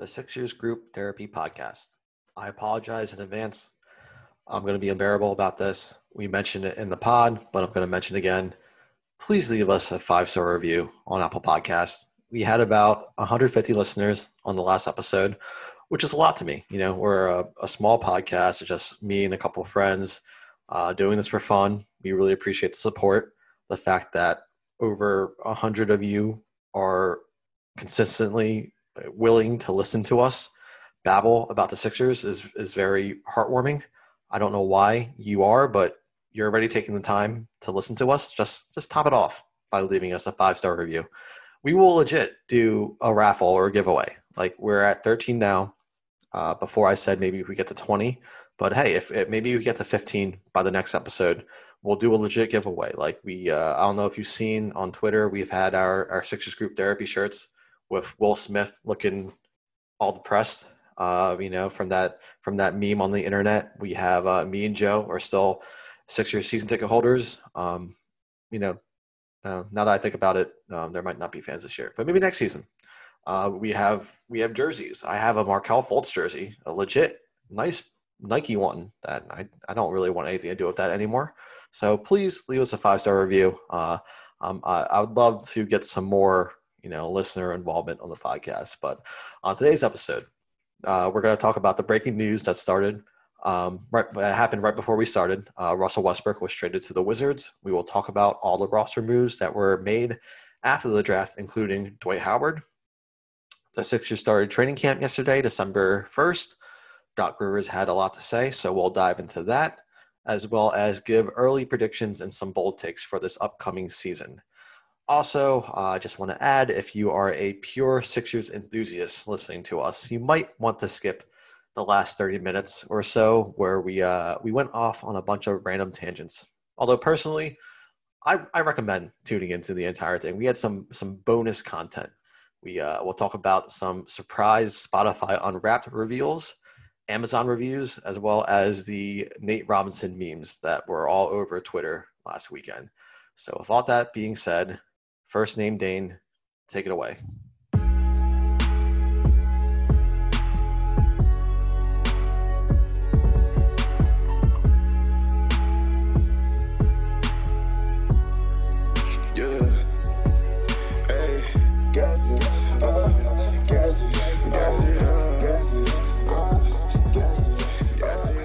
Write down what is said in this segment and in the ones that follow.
the Sixers Group Therapy Podcast. I apologize in advance. I'm going to be unbearable about this. We mentioned it in the pod, but I'm going to mention again. Please leave us a five star review on Apple Podcasts. We had about 150 listeners on the last episode, which is a lot to me. You know, we're a, a small podcast, it's just me and a couple of friends uh, doing this for fun. We really appreciate the support. The fact that over 100 of you are consistently willing to listen to us babble about the Sixers is is very heartwarming. I don't know why you are, but you're already taking the time to listen to us. Just just top it off by leaving us a five star review. We will legit do a raffle or a giveaway. Like we're at 13 now. Uh, before I said maybe we get to 20, but hey, if, if maybe we get to 15 by the next episode, we'll do a legit giveaway. Like we, uh, I don't know if you've seen on Twitter, we've had our our Sixers group therapy shirts with Will Smith looking all depressed. Uh, you know, from that from that meme on the internet, we have uh, me and Joe are still six year season ticket holders. Um, you know, uh, now that I think about it, um, there might not be fans this year, but maybe next season. Uh, we have we have jerseys. I have a Markelle Fultz jersey, a legit nice Nike one that I, I don't really want anything to do with that anymore. So please leave us a five star review. Uh, um, I, I, would love to get some more you know listener involvement on the podcast. But on today's episode, uh, we're going to talk about the breaking news that started um, right that happened right before we started. Uh, Russell Westbrook was traded to the Wizards. We will talk about all the roster moves that were made after the draft, including Dwight Howard. The Sixers started training camp yesterday, December 1st. Doc Rivers had a lot to say, so we'll dive into that, as well as give early predictions and some bold takes for this upcoming season. Also, uh, I uh, just want to add if you are a pure Sixers enthusiast listening to us, you might want to skip the last 30 minutes or so where we uh, we went off on a bunch of random tangents. Although personally, I, I recommend tuning into the entire thing. We had some some bonus content. We uh, will talk about some surprise Spotify Unwrapped reveals, Amazon reviews, as well as the Nate Robinson memes that were all over Twitter last weekend. So, with all that being said, First name Dane, take it away.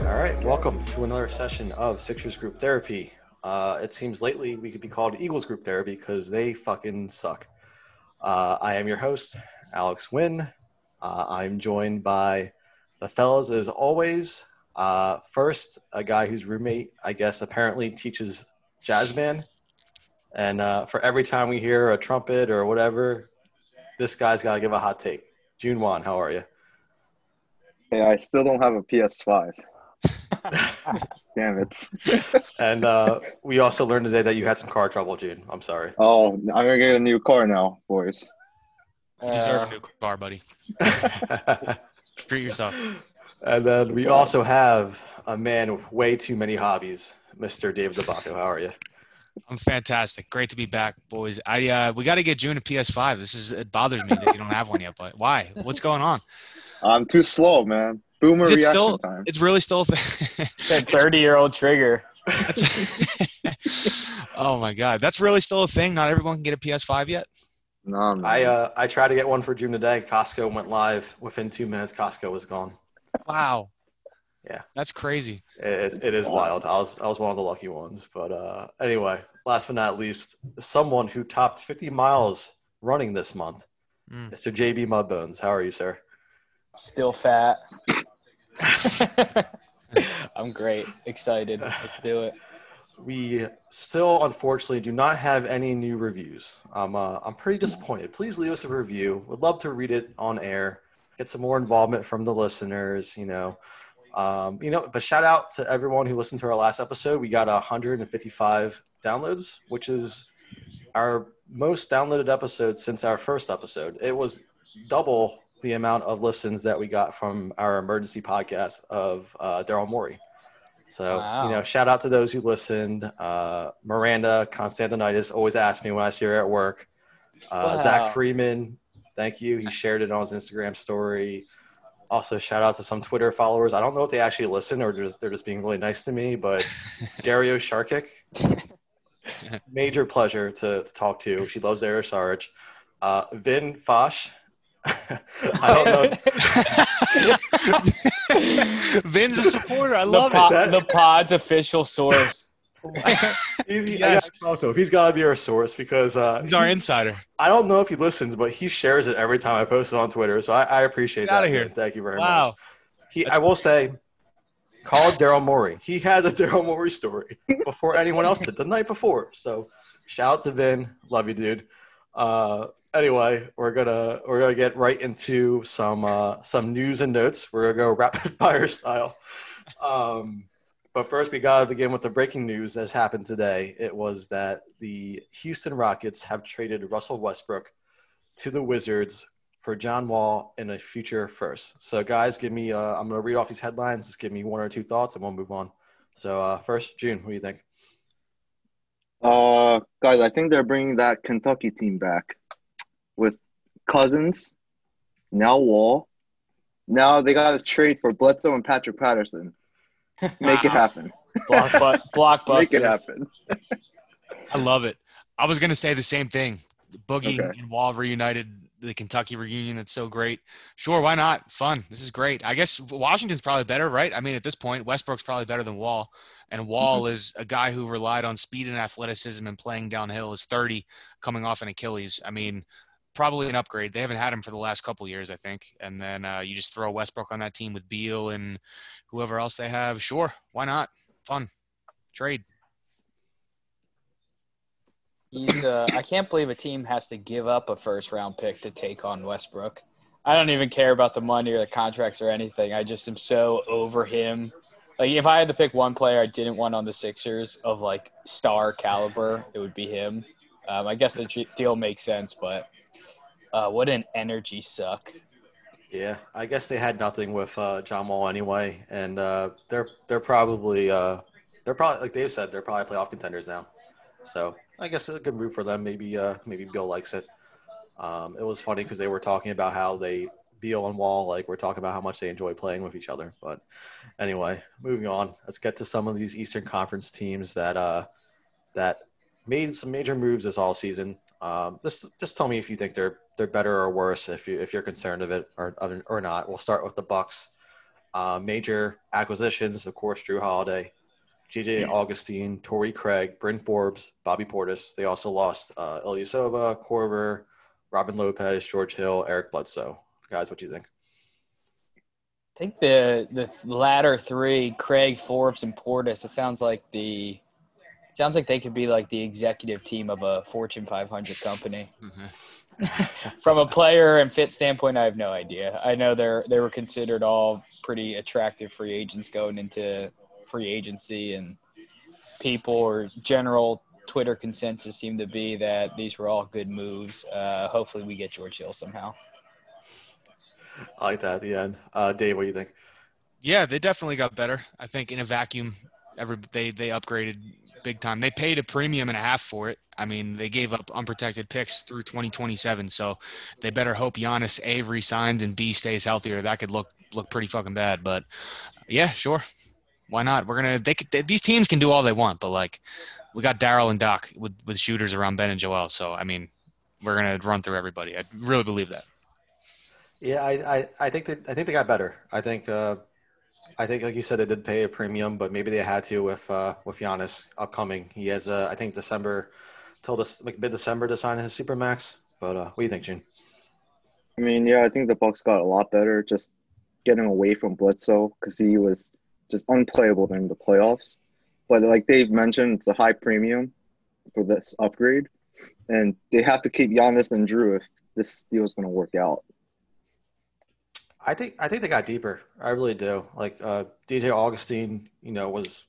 All right, welcome to another session of Sixers Group Therapy. Uh, it seems lately we could be called Eagles Group Therapy because they fucking suck. Uh, I am your host, Alex Wynn. Uh, I'm joined by the fellas as always. Uh, first, a guy whose roommate, I guess, apparently teaches jazz band. And uh, for every time we hear a trumpet or whatever, this guy's got to give a hot take. June Wan, how are you? Hey, I still don't have a PS5. Damn it. and uh, we also learned today that you had some car trouble, June. I'm sorry. Oh, I'm gonna get a new car now, boys. You deserve uh, a new car, buddy. Treat yourself. And then we also have a man with way too many hobbies, Mr. David DeBacco. How are you? I'm fantastic. Great to be back, boys. I uh, we got to get June a PS5. This is it bothers me that you don't have one yet. But why? What's going on? I'm too slow, man. Boomer is it still, time. It's really still a thing. Thirty year old trigger. oh my god, that's really still a thing. Not everyone can get a PS5 yet. No, man. I uh, I tried to get one for June today. Costco went live within two minutes. Costco was gone. Wow. Yeah, that's crazy. It's it is wild. I was I was one of the lucky ones. But uh, anyway, last but not least, someone who topped 50 miles running this month, mm. Mr. JB Mudbones. How are you, sir? Still fat. I'm great. Excited. Let's do it. We still, unfortunately, do not have any new reviews. I'm, uh, I'm pretty disappointed. Please leave us a review. Would love to read it on air. Get some more involvement from the listeners. You know, um, you know. But shout out to everyone who listened to our last episode. We got 155 downloads, which is our most downloaded episode since our first episode. It was double the amount of listens that we got from our emergency podcast of uh, Daryl Morey. So, wow. you know, shout out to those who listened. Uh, Miranda Constantinitis always asks me when I see her at work. Uh, wow. Zach Freeman, Thank you. He shared it on his Instagram story. Also, shout out to some Twitter followers. I don't know if they actually listen or just, they're just being really nice to me, but Dario Sharkic, major pleasure to, to talk to. She loves Dario Sarge. Uh, Vin Fosh. I don't know. Vin's a supporter. I the, love po- it. That- the pod's official source. He's, Yes. yes. talk to him. He's got to be our source because uh, He's our insider. I don't know if he listens, but he shares it every time I post it on Twitter. So I, I appreciate Get that. outta here. man. Thank you very much. He, That's I will say, call Daryl Morey. He had the Daryl Morey story before anyone else did the night before. So shout out to Vin. Love you, dude. Uh, anyway, we're gonna we're gonna get right into some uh, some news and notes. We're gonna go rapid fire style. Um, but first, we gotta begin with the breaking news that happened today. It was that the Houston Rockets have traded Russell Westbrook to the Wizards for John Wall in a future first. So, guys, give me. Uh, I'm gonna read off these headlines. Just give me one or two thoughts, and we'll move on. So, uh, first, June, what do you think? Uh, guys, I think they're bringing that Kentucky team back with Cousins, now Wall. Now they got to trade for Bledsoe and Patrick Patterson. Make it happen. Blockbu- blockbusters. Make it happen. I love it. I was gonna say the same thing. Boogie Okay. and Wall reunited, the Kentucky reunion. That's so great. Sure, why not? Fun. This is great. I guess Washington's probably better, right? I mean, at this point, Westbrook's probably better than Wall, and Wall mm-hmm. is a guy who relied on speed and athleticism and playing downhill. Is 30, coming off an Achilles. I mean, probably an upgrade. They haven't had him for the last couple years, I think. And then uh, you just throw Westbrook on that team with Beal and whoever else they have. Sure, why not? Fun. Trade. He's. Uh, I can't believe a team has to give up a first round pick to take on Westbrook. I don't even care about the money or the contracts or anything. I just am so over him. Like if I had to pick one player I didn't want on the Sixers of like star caliber, it would be him. Um, I guess the deal makes sense, but uh, what an energy suck. Yeah, I guess they had nothing with uh, John Wall anyway, and uh, they're they're probably uh, they're probably like Dave said they're probably playoff contenders now. So I guess a good move for them. Maybe uh, maybe Bill likes it. Um, it was funny because they were talking about how they Beal and Wall like we're talking about how much they enjoy playing with each other. But anyway, moving on. Let's get to some of these Eastern Conference teams that uh, that made some major moves this all season. Um, just just tell me if you think they're they're better or worse if you if you're concerned of it or or not. We'll start with the Bucks. Uh, major acquisitions, of course, Jrue Holiday, JJ Augustin, Torrey Craig, Bryn Forbes, Bobby Portis. They also lost uh, Ilyasova, Korver, Robin Lopez, George Hill, Eric Bledsoe. Guys, what do you think? I think the the latter three, Craig, Forbes, and Portis. It sounds like the it sounds like they could be like the executive team of a Fortune 500 company. From a player and fit standpoint, I have no idea. I know they're they were considered all pretty attractive free agents going into free agency, and people or general Twitter consensus seemed to be that these were all good moves. Uh, hopefully, we get George Hill somehow. I like that at the end. Uh, Dave, what do you think? Yeah, they definitely got better. I think in a vacuum, every they they upgraded big time. They paid a premium and a half for it. I mean, they gave up unprotected picks through 2027, so they better hope Giannis A resigns and B stays healthier. That could look look pretty fucking bad. But yeah, sure, why not? We're gonna they, could, they these teams can do all they want, but like we got Daryl and Doc with with shooters around Ben and Joel. So I mean, we're gonna run through everybody. I really believe that. Yeah, I, I, I think they I think they got better. I think uh, I think like you said, they did pay a premium, but maybe they had to with uh, with Giannis upcoming. He has uh, I think December till this like mid December to sign his supermax. But uh, what do you think, June? I mean, yeah, I think the Bucks got a lot better just getting away from Bledsoe because he was just unplayable during the playoffs. But like Dave mentioned, it's a high premium for this upgrade, and they have to keep Giannis and Jrue if this deal is going to work out. I think I think they got deeper. I really do. Like uh, DJ Augustin, you know, was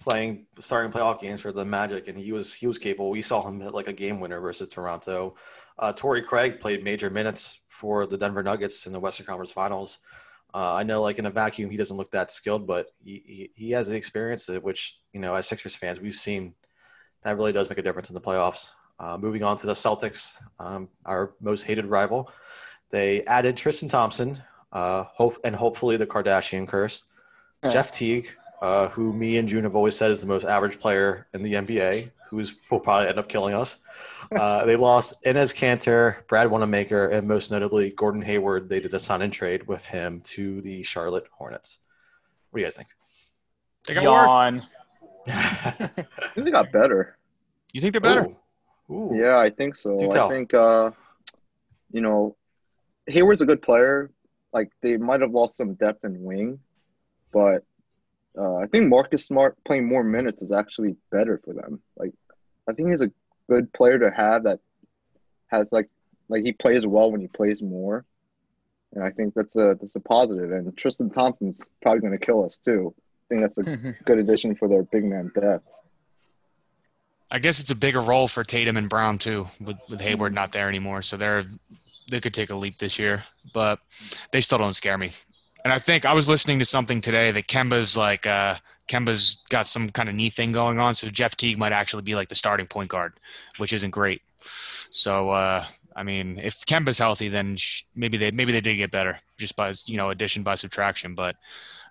playing starting playoff games for the Magic, and he was he was capable. We saw him hit like a game winner versus Toronto. Uh, Torrey Craig played major minutes for the Denver Nuggets in the Western Conference Finals. Uh, I know, like in a vacuum, he doesn't look that skilled, but he, he, he has the experience, that- which you know, as Sixers fans, we've seen that really does make a difference in the playoffs. Uh, moving on to the Celtics, um, our most hated rival. They added Tristan Thompson, uh, hope, and hopefully the Kardashian curse. Yeah. Jeff Teague, uh, who me and June have always said is the most average player in the NBA, who's will probably end up killing us. Uh, they lost Enes Kanter, Brad Wanamaker, and most notably Gordon Hayward. They did a sign and trade with him to the Charlotte Hornets. What do you guys think? They got work. Yawn. I think they got better. You think they're better? Ooh. Ooh. Yeah, I think so. Do I think uh, you know, Hayward's a good player. Like they might have lost some depth in wing, but uh, I think Marcus Smart playing more minutes is actually better for them. Like I think he's a good player to have that has like like he plays well when he plays more. And I think that's a that's a positive. And Tristan Thompson's probably going to kill us too. I think that's a good addition for their big man depth. I guess it's a bigger role for Tatum and Brown too, with, with Hayward not there anymore. So they're they could take a leap this year, but they still don't scare me. And I think I was listening to something today that Kemba's like uh, Kemba's got some kind of knee thing going on, so Jeff Teague might actually be like the starting point guard, which isn't great. So uh, I mean, if Kemba's healthy, then sh- maybe they maybe they did get better just by you know addition by subtraction. But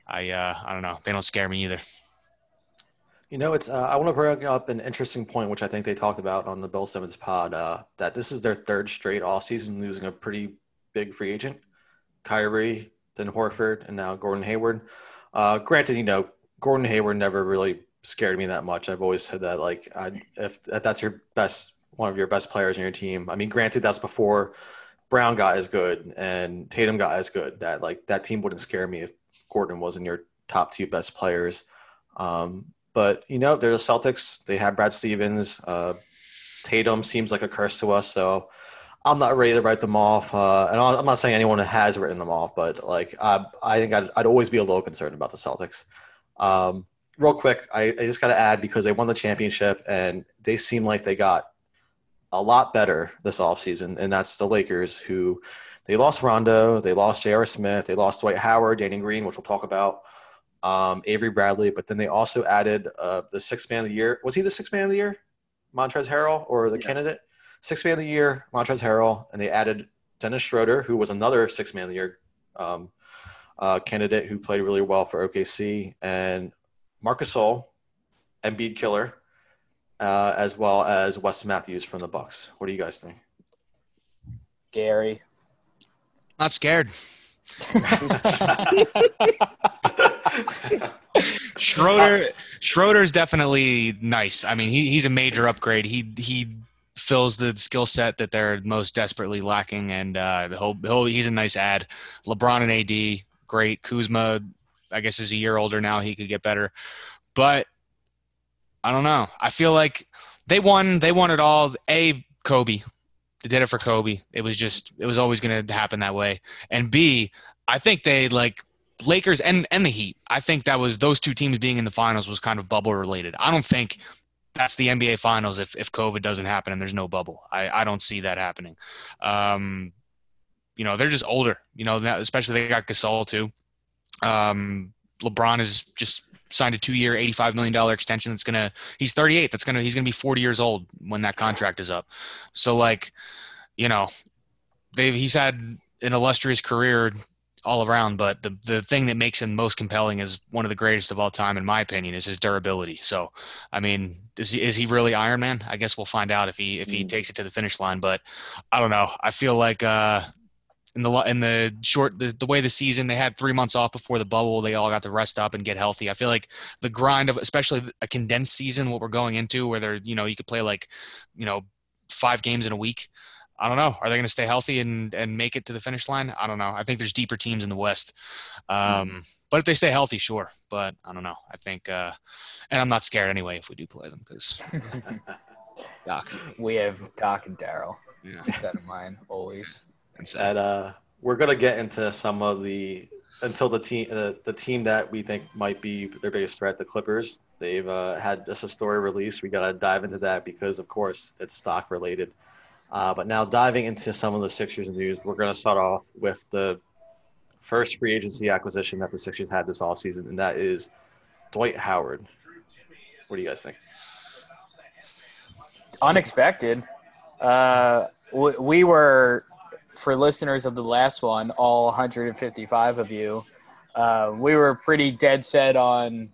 I uh, I don't know, they don't scare me either. You know, it's. Uh, I want to bring up an interesting point, which I think they talked about on the Bill Simmons pod. Uh, that this is their third straight off season losing a pretty big free agent, Kyrie, then Horford, and now Gordon Hayward. Uh, granted, you know, Gordon Hayward never really scared me that much. I've always said that, like, I, if, if that's your best, one of your best players in your team. I mean, granted, that's before Brown got as good and Tatum got as good. That like that team wouldn't scare me if Gordon wasn't your top two best players. Um, but you know, they're the Celtics. They have Brad Stevens. Uh, Tatum seems like a curse to us, so I'm not ready to write them off. Uh, and I'm not saying anyone has written them off, but like I, I think I'd, I'd always be a little concerned about the Celtics. Um, real quick, I, I just got to add because they won the championship and they seem like they got a lot better this offseason, and that's the Lakers who they lost Rondo, they lost J.R. Smith, they lost Dwight Howard, Danny Green, which we'll talk about um, Avery Bradley, but then they also added uh, the sixth man of the year. Was he the sixth man of the year? Montrezl Harrell or the Yeah. candidate? Sixth man of the year, Montrezl Harrell, and they added Dennis Schroeder, who was another sixth man of the year um, uh, candidate who played really well for OKC, and Marc Gasol, Embiid killer, uh, as well as Wes Matthews from the Bucks. What do you guys think? Gary. Not scared. Schroeder Schroeder's definitely nice. I mean, he, he's a major upgrade. He he fills the skill set that they're most desperately lacking, and uh, the whole, he's a nice add. LeBron and AD, great. Kuzma, I guess, is a year older now. He could get better, but I don't know. I feel like they won. They won it all. A Kobe. They did it for Kobe. It was just. It was always going to happen that way. And B, I think they like Lakers and and the Heat. I think that was those two teams being in the finals was kind of bubble related. I don't think that's the NBA finals if if COVID doesn't happen and there's no bubble. I I don't see that happening. Um, you know, they're just older. You know, especially they got Gasol too. Um, LeBron is just signed a two-year, eighty-five million dollar extension. That's gonna. He's thirty-eight. That's gonna. He's gonna be forty years old when that contract is up. So like, you know, they've he's had an illustrious career all around, but the the thing that makes him most compelling is one of the greatest of all time, in my opinion, is his durability. So, I mean, is he is he really Iron Man? I guess we'll find out if he if he Mm. takes it to the finish line. But I don't know. I feel like uh, in the in the short the, the way the season they had three months off before the bubble, they all got to rest up and get healthy. I feel like the grind of especially a condensed season, what we're going into, where they're you know you could play like you know five games in a week. I don't know. Are they going to stay healthy and, and make it to the finish line? I don't know. I think there's deeper teams in the West. Um, but if they stay healthy, sure. But I don't know. I think, uh, and I'm not scared anyway if we do play them because Doc. we have Doc and Daryl. Yeah. That in mind always. And uh, we're gonna get into some of the until the team uh, the team that we think might be their biggest threat, the Clippers. They've uh, had just a story release. We gotta dive into that because, of course, it's stock related. Uh, but now diving into some of the Sixers news, we're gonna start off with the first free agency acquisition that the Sixers had this offseason, and that is Dwight Howard. What do you guys think? Unexpected. Uh, we were for listeners of the last one, all 155 of you. Uh, we were pretty dead set on.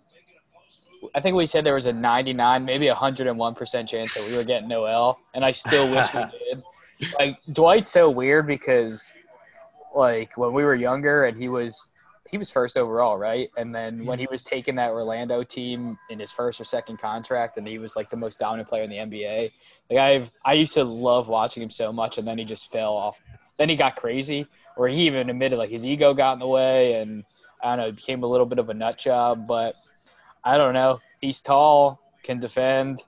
I think we said there was a 99, maybe a 101% chance that we were getting Noel, and I still wish we did. Like Dwight's so weird because, like, when we were younger and he was he was first overall, right? And then when he was taking that Orlando team in his first or second contract, and he was like the most dominant player in the NBA. Like I've I used to love watching him so much, and then he just fell off. Then he got crazy, or he even admitted like his ego got in the way, and I don't know, became a little bit of a nut job. But I don't know. He's tall, can defend.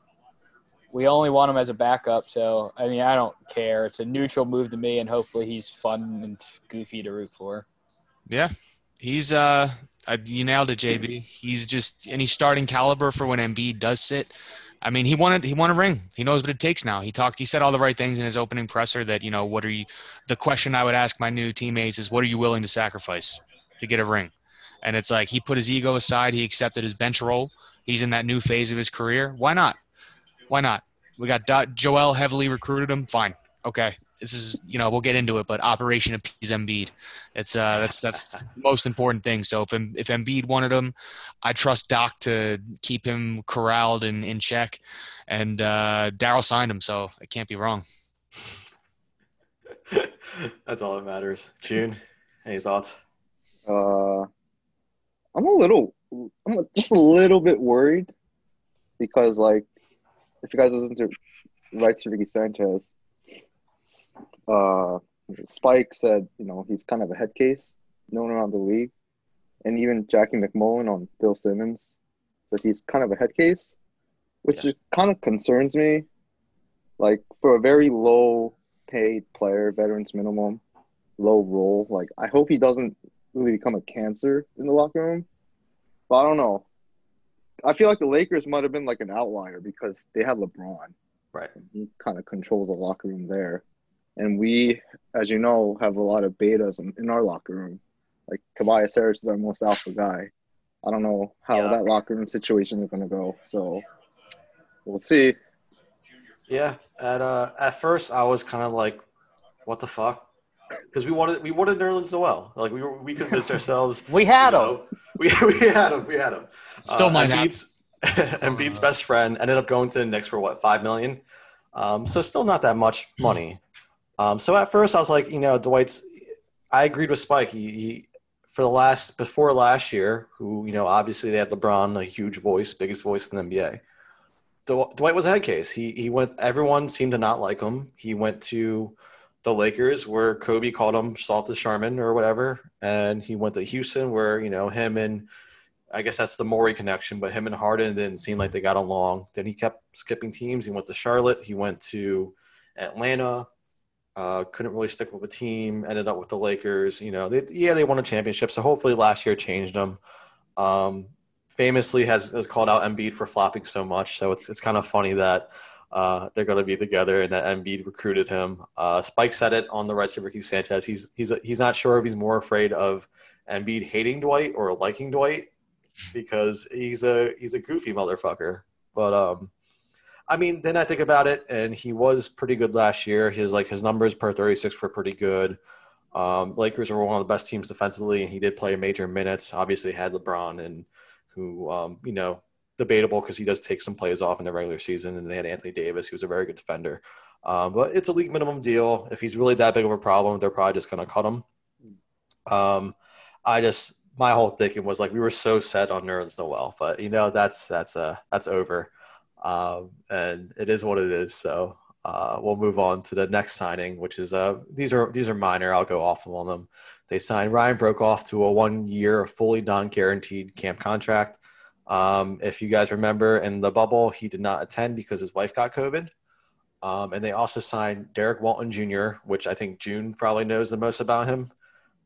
We only want him as a backup, so I mean I don't care. It's a neutral move to me, and hopefully he's fun and goofy to root for. Yeah, he's uh, you nailed it, JB. He's just he's starting caliber for when Embiid does sit. I mean, he wanted he won a ring. He knows what it takes now. He talked. He said all the right things in his opening presser. That you know, what are you? The question I would ask my new teammates is, what are you willing to sacrifice to get a ring? And it's like he put his ego aside. He accepted his bench role. He's in that new phase of his career. Why not? Why not? We got Joel heavily recruited him. Fine. Okay. This is, you know, we'll get into it, but Operation Appease Embiid. It's uh, that's that's the most important thing. So if if Embiid wanted him, I trust Doc to keep him corralled and in check, and uh, Daryl signed him, so it can't be wrong. that's all that matters. June, any thoughts? Uh, I'm a little, I'm just a little bit worried because, like, if you guys listen to Rights to Ricky Sanchez, uh, Spike said, you know, he's kind of a head case known around the league. And even Jackie MacMullan on Bill Simmons said he's kind of a head case, which yeah. kind of concerns me. Like, for a very low paid player, veterans minimum, low role, like, I hope he doesn't really become a cancer in the locker room. But I don't know. I feel like the Lakers might have been like an outlier because they had LeBron. Right. He kind of controls the locker room there. And we, as you know, have a lot of betas in, in our locker room. Like Tobias Harris is our most alpha guy. I don't know how yeah. that locker room situation is going to go. So we'll see. Yeah. At uh, at first, I was kind of like, "What the fuck?" Because we wanted we wanted Nerlens Noel. Like we were, we convinced ourselves we had him. Know, we we had him. We had him. Still uh, might Embiid's, Embiid's uh, best friend ended up going to the Knicks for what five million. Um, so still not that much money. Um, so at first I was like, you know, Dwight's. I agreed with Spike. He, he for the last before last year, who you know, obviously they had LeBron, a huge voice, biggest voice in the NBA. Dwight was a head case. He he went. Everyone seemed to not like him. He went to the Lakers, where Kobe called him soft as Charmin or whatever, and he went to Houston, where you know him and I guess that's the Morey connection, but him and Harden didn't seem like they got along. Then he kept skipping teams. He went to Charlotte. He went to Atlanta. Uh, couldn't really stick with the team. Ended up with the Lakers. You know, they, yeah, they won a championship. So hopefully last year changed them. Um, famously has, has called out Embiid for flopping so much. So it's it's kind of funny that uh, they're going to be together and that Embiid recruited him. Uh, Spike said it on the rights of Ricky Sanchez. He's he's he's not sure if he's more afraid of Embiid hating Dwight or liking Dwight because he's a he's a goofy motherfucker. But um, I mean, then I think about it, and he was pretty good last year. His like his numbers per 36 were pretty good. Um, Lakers were one of the best teams defensively, and he did play major minutes. Obviously, had LeBron, and who um, you know debatable because he does take some plays off in the regular season, and they had Anthony Davis, who was a very good defender. Um, but it's a league minimum deal. If he's really that big of a problem, they're probably just going to cut him. Um, I just my whole thinking was like we were so set on Nerlens Noel, but you know that's that's uh that's over um, and it is what it is. So uh, we'll move on to the next signing, which is uh, these are these are minor. I'll go off on them. They signed Ryan Broekhoff to a one-year, fully non-guaranteed camp contract. Um, if you guys remember, in the bubble, he did not attend because his wife got COVID. Um, and they also signed Derrick Walton Jr., which I think June probably knows the most about him.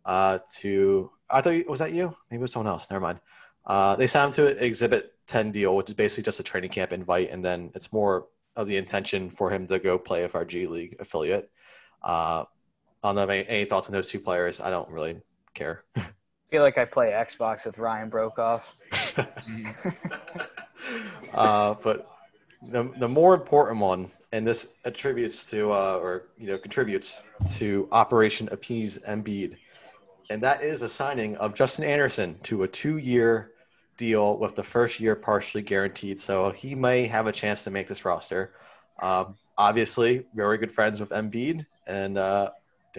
Uh, to I thought was that you? Maybe it was someone else. Never mind. Uh, they signed him to exhibit 10 deal, which is basically just a training camp invite, and then it's more of the intention for him to go play with our G League affiliate. Uh, I don't know any, any thoughts on those two players. I don't really care. I feel like I play Xbox with Ryan Broekhoff. uh, but the, the more important one, and this attributes to uh, or you know contributes to Operation Appease Embiid, and that is a signing of Justin Anderson to a two-year deal with the first year partially guaranteed. So he may have a chance to make this roster. Um, obviously, very good friends with Embiid, and uh,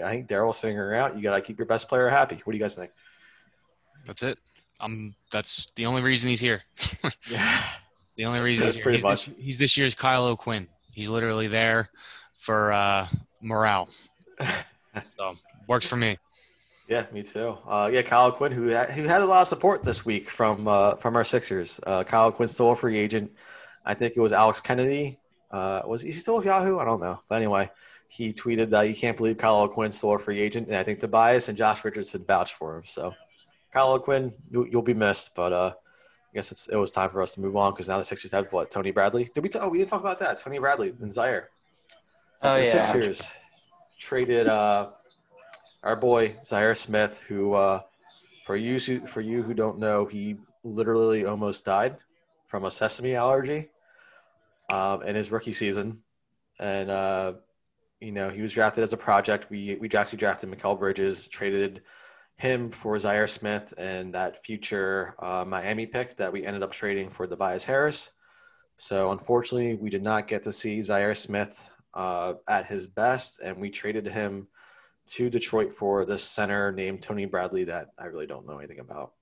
I think Daryl's figuring out you got to keep your best player happy. What do you guys think? That's it. Um, that's the only reason he's here. Yeah, The only reason he's That's here. pretty He's much. this, he's this year's Kyle O'Quinn. He's literally there for uh, morale. So works for me. Yeah, me too. Uh, yeah, Kyle Quinn, who had, who had a lot of support this week from uh, from our Sixers. Uh, Kyle Quinn's still a free agent. I think it was Alex Kennedy. Uh, was he still with Yahoo? I don't know. But anyway, he tweeted that he can't believe Kyle O'Quinn's still a free agent, and I think Tobias and Josh Richardson vouched for him. So, Kyle Quinn, you, you'll be missed, but uh, I guess it's, it was time for us to move on because now the Sixers have what? Tony Bradley. Did we? T- oh, we didn't talk about that. Tony Bradley and Zhaire. Oh the yeah. Sixers traded uh, our boy Zhaire Smith, who uh, for you for you who don't know, he literally almost died from a sesame allergy um, in his rookie season, and uh, you know he was drafted as a project. We we actually drafted Mikal Bridges, traded him for Zhaire Smith and that future uh, Miami pick that we ended up trading for Tobias Harris. So unfortunately, we did not get to see Zhaire Smith uh, at his best, and we traded him to Detroit for this center named Tony Bradley that I really don't know anything about.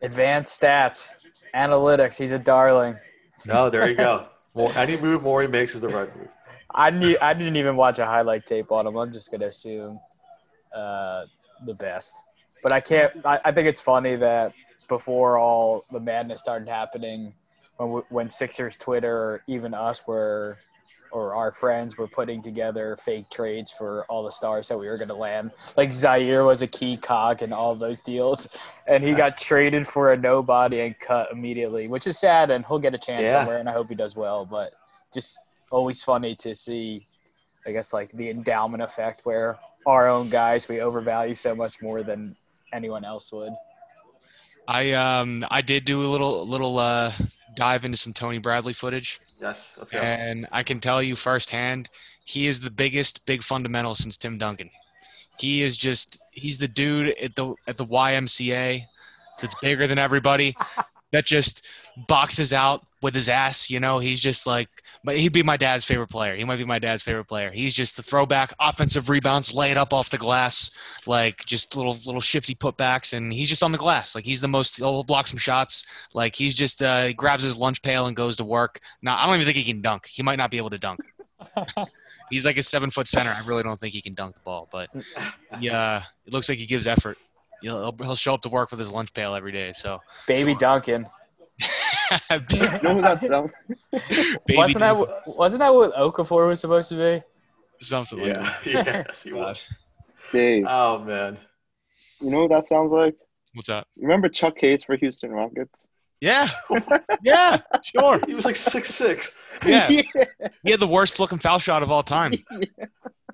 Advanced stats, analytics. He's a darling. No, there you go. More, any move Morey makes is the right move. I need, I didn't even watch a highlight tape on him. I'm just gonna assume uh, the best. But I can't. I, I think it's funny that before all the madness started happening, when when Sixers Twitter or even us were, or our friends were putting together fake trades for all the stars that we were gonna land. Like Zhaire was a key cog in all those deals, and he got traded for a nobody and cut immediately, which is sad. And he'll get a chance Yeah. somewhere, and I hope he does well. But just always funny to see, I guess, like the endowment effect where our own guys we overvalue so much more than anyone else would. I um I did do a little little uh, dive into some Tony Bradley footage, Yes, let's go. and I can tell you firsthand, he is the biggest big fundamental since Tim Duncan. He is just he's the dude at the at the YMCA that's bigger than everybody that just boxes out with his ass. You know, he's just like, but he'd be my dad's favorite player. He might be my dad's favorite player. He's just the throwback, offensive rebounds, lay it up off the glass, like just little little shifty putbacks, and he's just on the glass. Like he's the most. He'll block some shots. Like he's just uh, he grabs his lunch pail and goes to work. Now I don't even think he can dunk. He might not be able to dunk. he's like a seven foot center. I really don't think he can dunk the ball, but yeah, it looks like he gives effort. He'll, he'll show up to work with his lunch pail every day. So, Baby Duncan. You know who that sounds? Baby wasn't that what- wasn't that what Okafor was supposed to be? something like Yeah, that. yes, he was. Dave, Oh man, you know what that sounds like? What's up? Remember Chuck Hayes for Houston Rockets? Yeah, yeah, sure. he was like six six. Yeah, he had the worst looking foul shot of all time.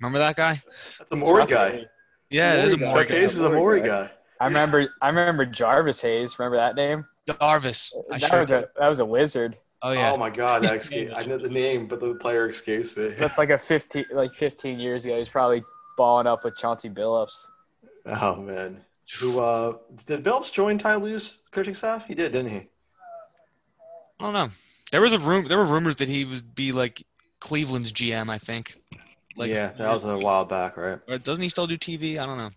Remember that guy? That's a Morey guy. Yeah, it is a Morey more Chuck Hayes is a Morey guy. I remember I remember Jarvis Hayes. Remember that name? Jarvis. I That sure was do. a that was a wizard. Oh yeah. Oh my god, that escape. I know the name, but the player escapes me. That's like a fifteen like fifteen years ago. He's probably balling up with Chauncey Billups. Oh man, who uh did Billups join Ty Lue's coaching staff? He did, didn't he? I don't know. There was a room. There were rumors that he would be like Cleveland's GM. I think. Like, yeah, that was a while back, right? Or doesn't he still do TV? I don't know.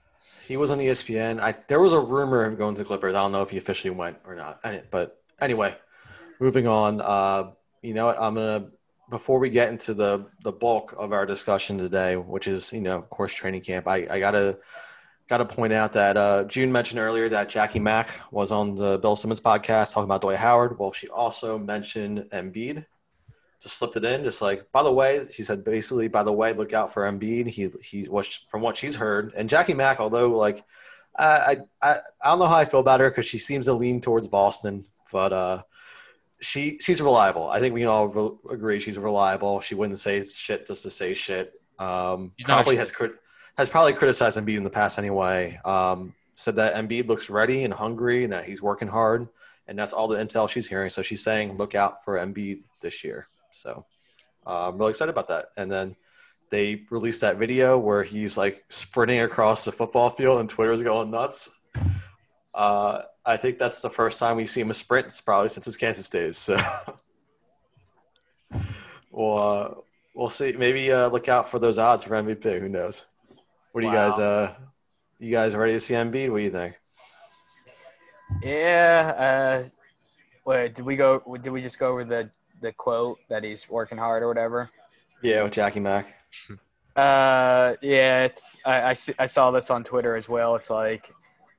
He was on ESPN. I there was a rumor of going to the Clippers. I don't know if he officially went or not. But anyway, moving on. Uh, you know what? I'm gonna before we get into the the bulk of our discussion today, which is you know of course training camp. I, I gotta gotta point out that uh, June mentioned earlier that Jackie Mack was on the Bill Simmons podcast talking about Dwight Howard. Well, she also mentioned Embiid. Just slipped it in, just like by the way, she said basically by the way, look out for Embiid. He he was from what she's heard, and Jackie Mack, although like I I I don't know how I feel about her because she seems to lean towards Boston, but uh, she she's reliable. I think we can all re- agree she's reliable. She wouldn't say shit just to say shit. Um, probably has crit- has probably criticized Embiid in the past anyway. Um, said that Embiid looks ready and hungry and that he's working hard, and that's all the intel she's hearing. So she's saying look out for Embiid this year. So uh, I'm really excited about that. And then they released that video where he's like sprinting across the football field and Twitter's going nuts. Uh, I think that's the first time we've seen him sprint probably since his Kansas days. So we'll, uh, we'll see. Maybe uh, look out for those odds for MVP. Who knows? What do you guys? Uh, you guys ready to see Embiid? What do you think? Yeah. Uh, wait, did we go? Did we just go over the the quote that he's working hard or whatever? Yeah, with Jackie Mack. Uh, yeah. It's I I, see- I saw this on Twitter as well. It's like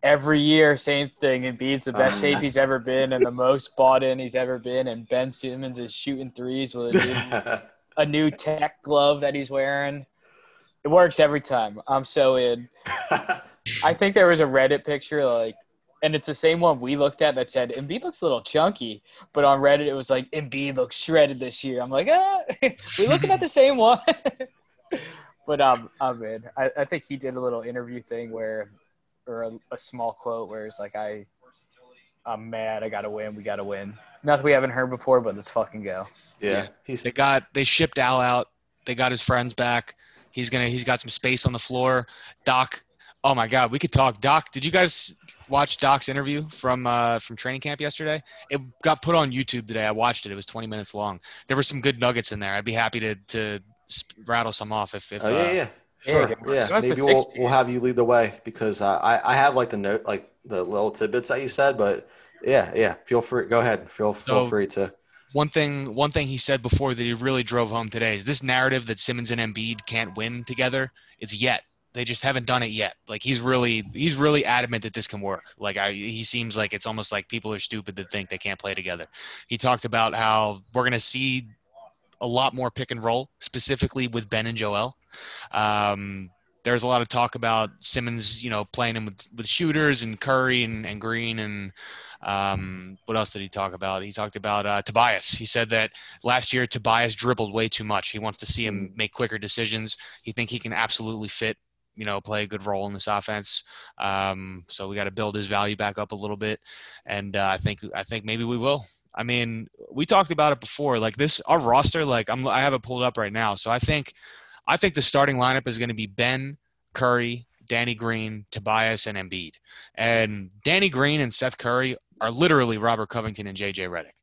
every year, same thing. And Embiid's the best Um. shape he's ever been and the most bought in he's ever been. And Ben Simmons is shooting threes with a new, a new tech glove that he's wearing. It works every time. I'm so in. I think there was a Reddit picture like, and it's the same one we looked at that said Embiid looks a little chunky, but on Reddit it was like Embiid looks shredded this year. I'm like, ah, we looking at the same one. but um, I'm in. I, I think he did a little interview thing where, or a, a small quote where it's like, I, I'm mad. I gotta win. We gotta win. Nothing we haven't heard before, but let's fucking go. yeah, Yeah. he's They got they shipped Al out. They got his friends back. He's gonna he's got some space on the floor. Doc, oh my God, we could talk. Doc, did you guys watch Doc's interview from uh, from training camp yesterday? It got put on YouTube today. I watched it. It was 20 minutes long. There were some good nuggets in there. I'd be happy to to rattle some off if if Oh uh, yeah, yeah, sure. Yeah, Yeah, give maybe we'll, we'll have you lead the way because uh, I I have like the note like the little tidbits that you said, but yeah, yeah. Feel free. Go ahead. Feel feel So- free to. one thing one thing he said before that he really drove home today is this narrative that Simmons and Embiid can't win together. It's yet. They just haven't done it yet. Like he's really he's really adamant that this can work. Like I he seems like it's almost like people are stupid to think they can't play together. He talked about how we're gonna see a lot more pick and roll, specifically with Ben and Joel. Um, there's a lot of talk about Simmons, you know, playing him with, with shooters and Curry and, and Green and um, what else did he talk about? He talked about uh, Tobias. He said that last year Tobias dribbled way too much. He wants to see him make quicker decisions. He think he can absolutely fit, you know, play a good role in this offense. Um, so we got to build his value back up a little bit, and uh, I think I think maybe we will. I mean, we talked about it before. Like this, our roster. Like I'm, I have it pulled up right now. So I think, I think the starting lineup is going to be Ben, Curry, Danny Green, Tobias, and Embiid. And Danny Green and Seth Curry are literally Robert Covington and JJ Redick.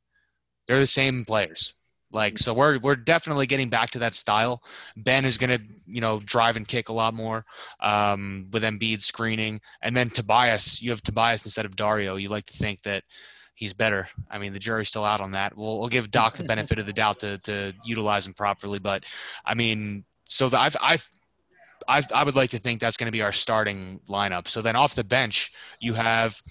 They're the same players. Like so we're we're definitely getting back to that style. Ben is gonna, you know, drive and kick a lot more um, with Embiid screening. And then Tobias, you have Tobias instead of Dario. You like to think that he's better. I mean, the jury's still out on that. We'll, we'll give Doc the benefit of the doubt to, to utilize him properly. But I mean, so the, I've, I've, I, I would like to think that's going to be our starting lineup. So then off the bench, you have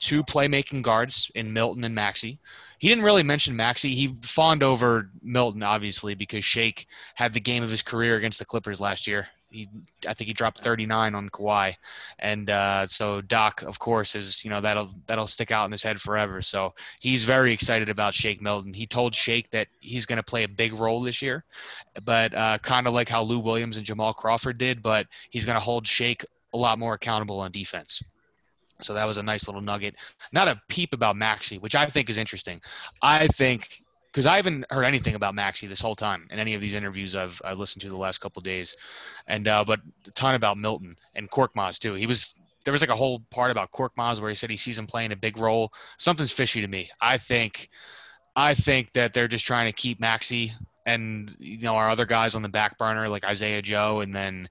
two playmaking guards in Milton and Maxey. He didn't really mention Maxey. He fawned over Milton, obviously, because Shake had the game of his career against the Clippers last year. He, I think he dropped 39 on Kawhi, and uh, so Doc, of course, is you know that'll that'll stick out in his head forever. So he's very excited about Shake Milton. He told Shake that he's going to play a big role this year, but uh, kind of like how Lou Williams and Jamal Crawford did, but he's going to hold Shake a lot more accountable on defense. So that was a nice little nugget. Not a peep about Maxey, which I think is interesting. I think because I haven't heard anything about Maxey this whole time in any of these interviews I've, I've listened to the last couple days, and uh, but a ton about Milton and Korkmaz too. He was there was like a whole part about Korkmaz where he said he sees him playing a big role. Something's fishy to me. I think I think that they're just trying to keep Maxey and you know our other guys on the back burner like Isaiah Joe and then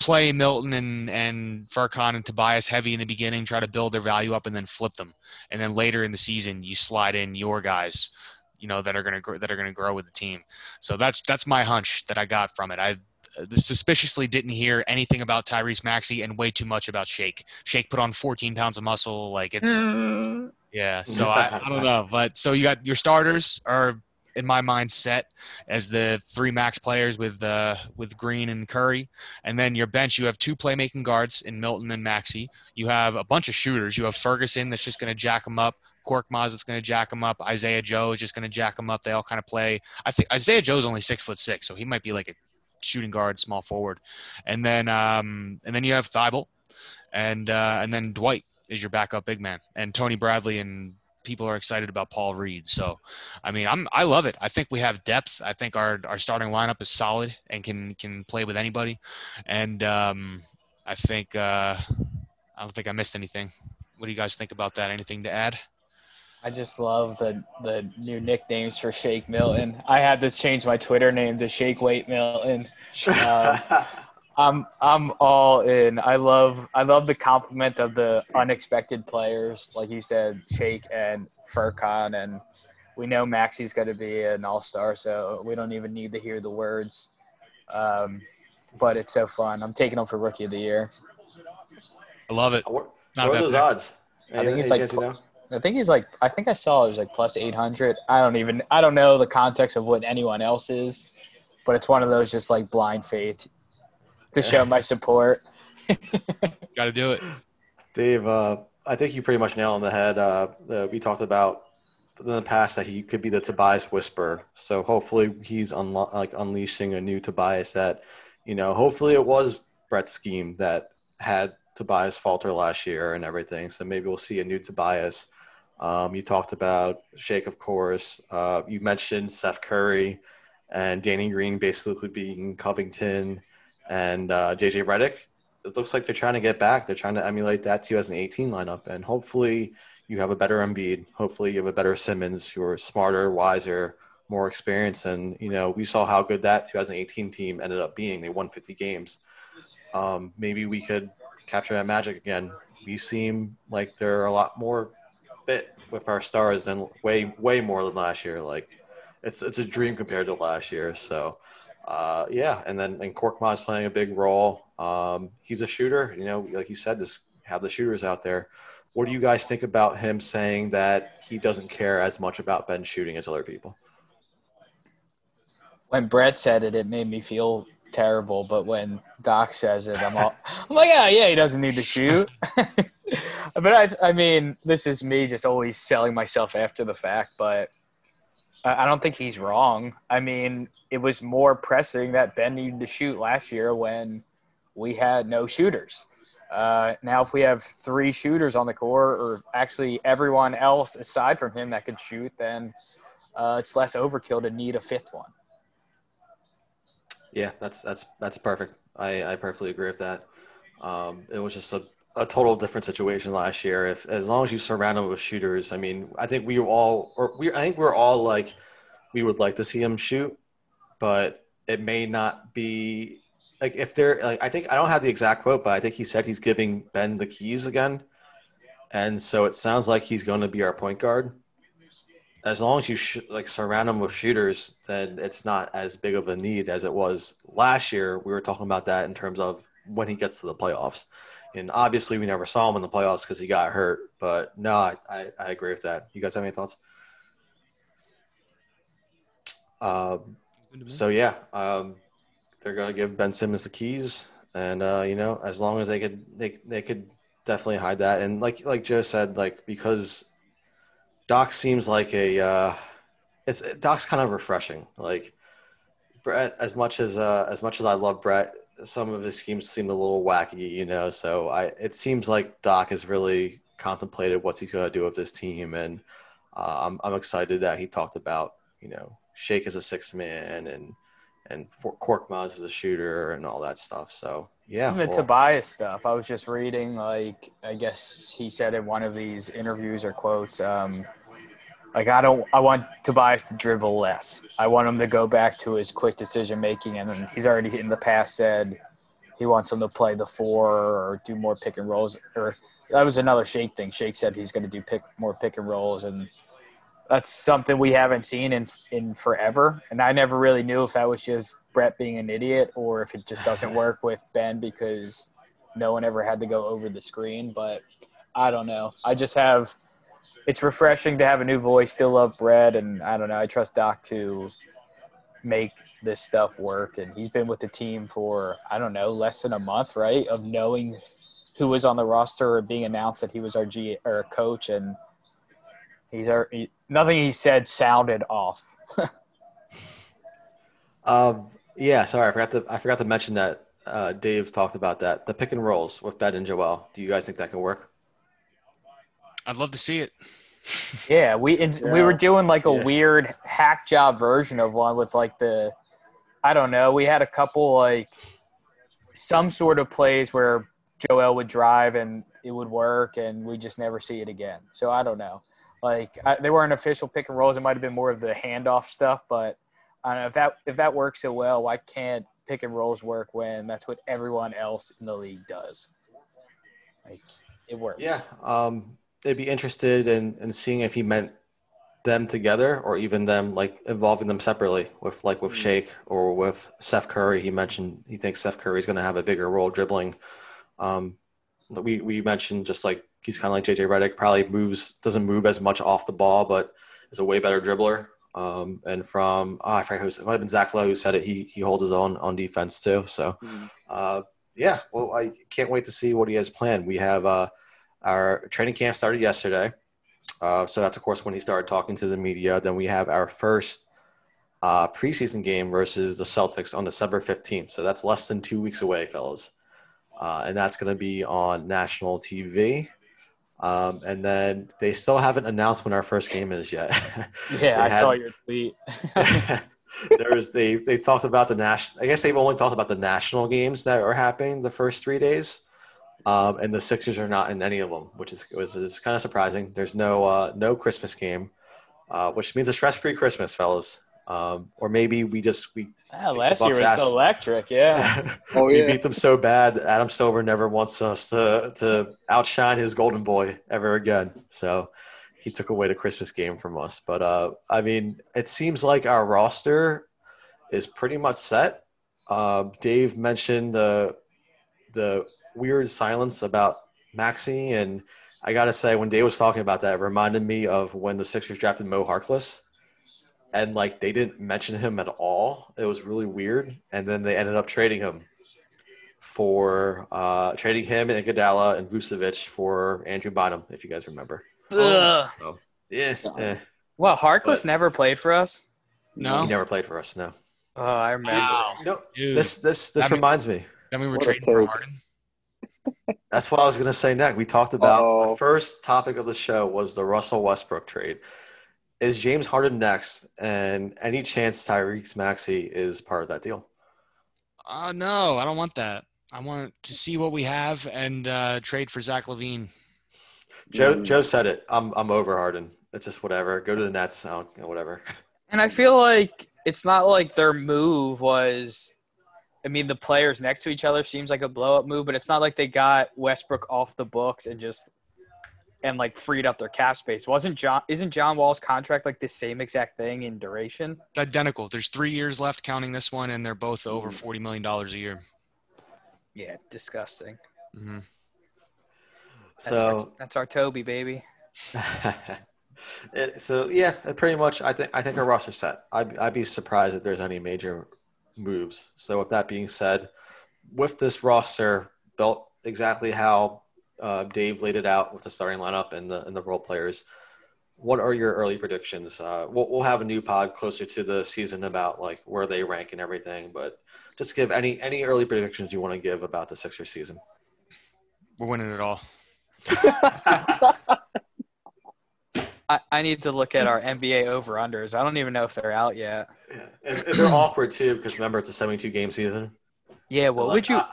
play Milton and and Furkan and Tobias heavy in the beginning, try to build their value up, and then flip them. And then later in the season, you slide in your guys, you know that are gonna gr- that are gonna grow with the team. So that's that's my hunch that I got from it. I uh, suspiciously didn't hear anything about Tyrese Maxey and way too much about Shake. Shake put on 14 pounds of muscle, like it's yeah. So I, I don't know, but so you got your starters are in my mind set as the three max players with uh, with Green and Curry, and then your bench you have two playmaking guards in Milton and Maxey. You have a bunch of shooters. You have Ferguson that's just going to jack them up. Korkmaz that's going to jack them up. Isaiah Joe is just going to jack them up. They all kind of play. I think Isaiah Joe's only six foot six, so he might be like a shooting guard, small forward. And then um, and then you have Thybulle, and uh, and then Dwight is your backup big man, and Tony Bradley and people are excited about Paul Reed. So, I mean, I'm I love it. I think we have depth. I think our our starting lineup is solid and can can play with anybody. And um, I think uh, I don't think I missed anything. What do you guys think about that? Anything to add? I just love the the new nicknames for Shake Milton. I had to change my Twitter name to Shake Weight Milton. Um, I'm I'm all in. I love I love the compliment of the unexpected players, like you said, Shake and Furkan, and we know Maxey's going to be an all star, so we don't even need to hear the words. Um, but it's so fun. I'm taking him for rookie of the year. I love it. What, Not what are those pick. odds? I think Any- it's any like chance? I think he's like I think I saw it was like plus 800. I don't even I don't know the context of what anyone else is, but it's one of those just like blind faith to show my support. Got to do it. Dave, uh, I think you pretty much nailed on the head. Uh, the, we talked about in the past that he could be the Tobias whisperer. So hopefully he's unlo- like unleashing a new Tobias that, you know, hopefully it was Brett's scheme that had Tobias falter last year and everything. So maybe we'll see a new Tobias. Um, you talked about Shake, of course. Uh, you mentioned Seth Curry and Danny Green basically being Covington and uh, JJ Redick it looks like they're trying to get back. They're trying to emulate that 2018 lineup, and hopefully you have a better Embiid. Hopefully you have a better Simmons, who are smarter, wiser, more experienced. And you know we saw how good that 2018 team ended up being. They won 50 games. Um, maybe we could capture that magic again. We seem like they're a lot more fit with our stars than way way more than last year. Like it's it's a dream compared to last year. So uh, yeah, and then and Korkmaz playing a big role. Um, he's a shooter, you know, like you said, just have the shooters out there. What do you guys think about him saying that he doesn't care as much about Ben shooting as other people? When Brett said it, it made me feel terrible, but when Doc says it, I'm all I'm like, yeah, yeah, he doesn't need to shoot. but I, I mean, this is me just always selling myself after the fact, but I don't think he's wrong. I mean, it was more pressing that Ben needed to shoot last year when we had no shooters. Uh, now, if we have three shooters on the court, or actually everyone else aside from him that could shoot, then uh, it's less overkill to need a fifth one. Yeah, that's that's that's perfect. I, I perfectly agree with that. Um, it was just a, a total different situation last year. If as long as you surround him with shooters, I mean, I think we all, or we, I think we're all like, we would like to see him shoot, but it may not be like if they're like I think I don't have the exact quote, but I think he said he's giving Ben the keys again, and so it sounds like he's going to be our point guard. As long as you sh- like surround him with shooters, then it's not as big of a need as it was last year. We were talking about that in terms of when he gets to the playoffs, and obviously we never saw him in the playoffs because he got hurt. But no, I, I, I agree with that. You guys have any thoughts? Um, so yeah, um, they're gonna give Ben Simmons the keys, and uh, you know, as long as they could, they they could definitely hide that. And like like Joe said, like because Doc seems like a, uh, it's Doc's kind of refreshing. Like Brett, as much as uh, as much as I love Brett, some of his schemes seem a little wacky, you know. So I, it seems like Doc has really contemplated what he's going to do with this team, and uh, I'm I'm excited that he talked about you know Shake as a six man and and for Korkmaz as a shooter and all that stuff. So yeah, the well, Tobias stuff. I was just reading, like, I guess he said in one of these interviews or quotes, um, like, I don't, I want Tobias to dribble less. I want him to go back to his quick decision making. And he's already in the past said he wants him to play the four or do more pick and rolls. Or that was another Shake thing. Shake said he's going to do pick more pick and rolls. And that's something we haven't seen in, in forever. And I never really knew if that was just Brett being an idiot or if it just doesn't work with Ben because no one ever had to go over the screen. But I don't know. I just have it's refreshing to have a new voice. Still love Brett, and I don't know. I trust Doc to make this stuff work. And he's been with the team for I don't know less than a month, right? Of knowing who was on the roster or being announced that he was our G or coach, and he's our he, nothing he said sounded off. Um, yeah, sorry, I forgot to I forgot to mention that uh, Dave talked about that the pick and rolls with Ben and Joel. Do you guys think that can work? I'd love to see it. Yeah, we in, we were doing like a Yeah. weird hack job version of one with like the I don't know. We had a couple like some sort of plays where Joel would drive and it would work, and we just never see it again. So I don't know. Like I, they weren't official pick and rolls. It might have been more of the handoff stuff, but I don't know if that if that works so well. Why can't pick and rolls work when that's what everyone else in the league does? Like it works. Yeah, um, they'd be interested in, in seeing if he meant them together or even them like involving them separately with like with Shake or with Seth Curry. He mentioned he thinks Seth Curry is going to have a bigger role dribbling. Um, we we mentioned just like he's kind of like JJ Redick, probably moves doesn't move as much off the ball, but is a way better dribbler. Um, and from oh, I forget who it might have been Zach Lowe who said it. He he holds his own on defense too. So Mhm. uh, yeah, well, I can't wait to see what he has planned. We have uh, our training camp started yesterday. Uh, so that's, of course, when he started talking to the media. Then we have our first uh, preseason game versus the Celtics on December 15th. So that's less than two weeks away, fellas. Uh, and that's going to be on national TV. Um, and then they still haven't announced when our first game is yet. Yeah, I had- saw your tweet. there was they they talked about the national. I guess they've only talked about the national games that are happening the first three days, um, and the Sixers are not in any of them, which is was is kind of surprising. There's no uh, no Christmas game, uh, which means a stress free Christmas, fellas. Um, or maybe we just we Ah, last year was ass. electric. Yeah. Oh we yeah. beat them so bad. Adam Silver never wants us to to outshine his golden boy ever again. So he took away the Christmas game from us. But uh, I mean, it seems like our roster is pretty much set. Uh, Dave mentioned the the weird silence about Maxey, and I gotta say, when Dave was talking about that, it reminded me of when the Sixers drafted Mo Harkless. And like they didn't mention him at all. It was really weird. And then they ended up trading him for uh, trading him and Iguodala and Vucevic for Andrew Bynum, if you guys remember. Ugh. Yes. Eh, Well, Harkless But- never played for us. No. he never played for us. No. Oh, I remember. Wow. No. Dude, This this this That mean- reminds me. then we were What trading for. Harden. That's what I was gonna say next. We talked about Uh-oh. the first topic of the show was the Russell Westbrook trade. Is James Harden next? And any chance Tyrese Maxey is part of that deal? Uh, no, I don't want that. I want to see what we have and uh, trade for Zach LaVine. Joe Mm. Joe said it. I'm I'm over Harden. It's just whatever. Go to the Nets. I don't, you know, whatever. And I feel like it's not like their move was. I mean, the players next to each other seems like a blow up move, but it's not like they got Westbrook off the books and just and like freed up their cap space. Wasn't John? Isn't John Wall's contract like the same exact thing in duration? Identical. There's three years left counting this one, and they're both over $40 million a year. Yeah, disgusting. Mm-hmm. That's, our, So that's our Toby baby. It- so yeah, pretty much. I think I think our roster's set. I'd, I'd be surprised if there's any major moves. So with that being said, with this roster built exactly how uh, Dave laid it out with the starting lineup and the and the role players, what are your early predictions? Uh, we'll we'll have a new pod closer to the season about like where they rank and everything. But just give any any early predictions you want to give about the Sixers season. We're winning it all. I, I need to look at our NBA over unders. I don't even know if they're out yet. Yeah. And, and they're awkward too because remember it's a 72 game season. Yeah, So, what like, would you? uh,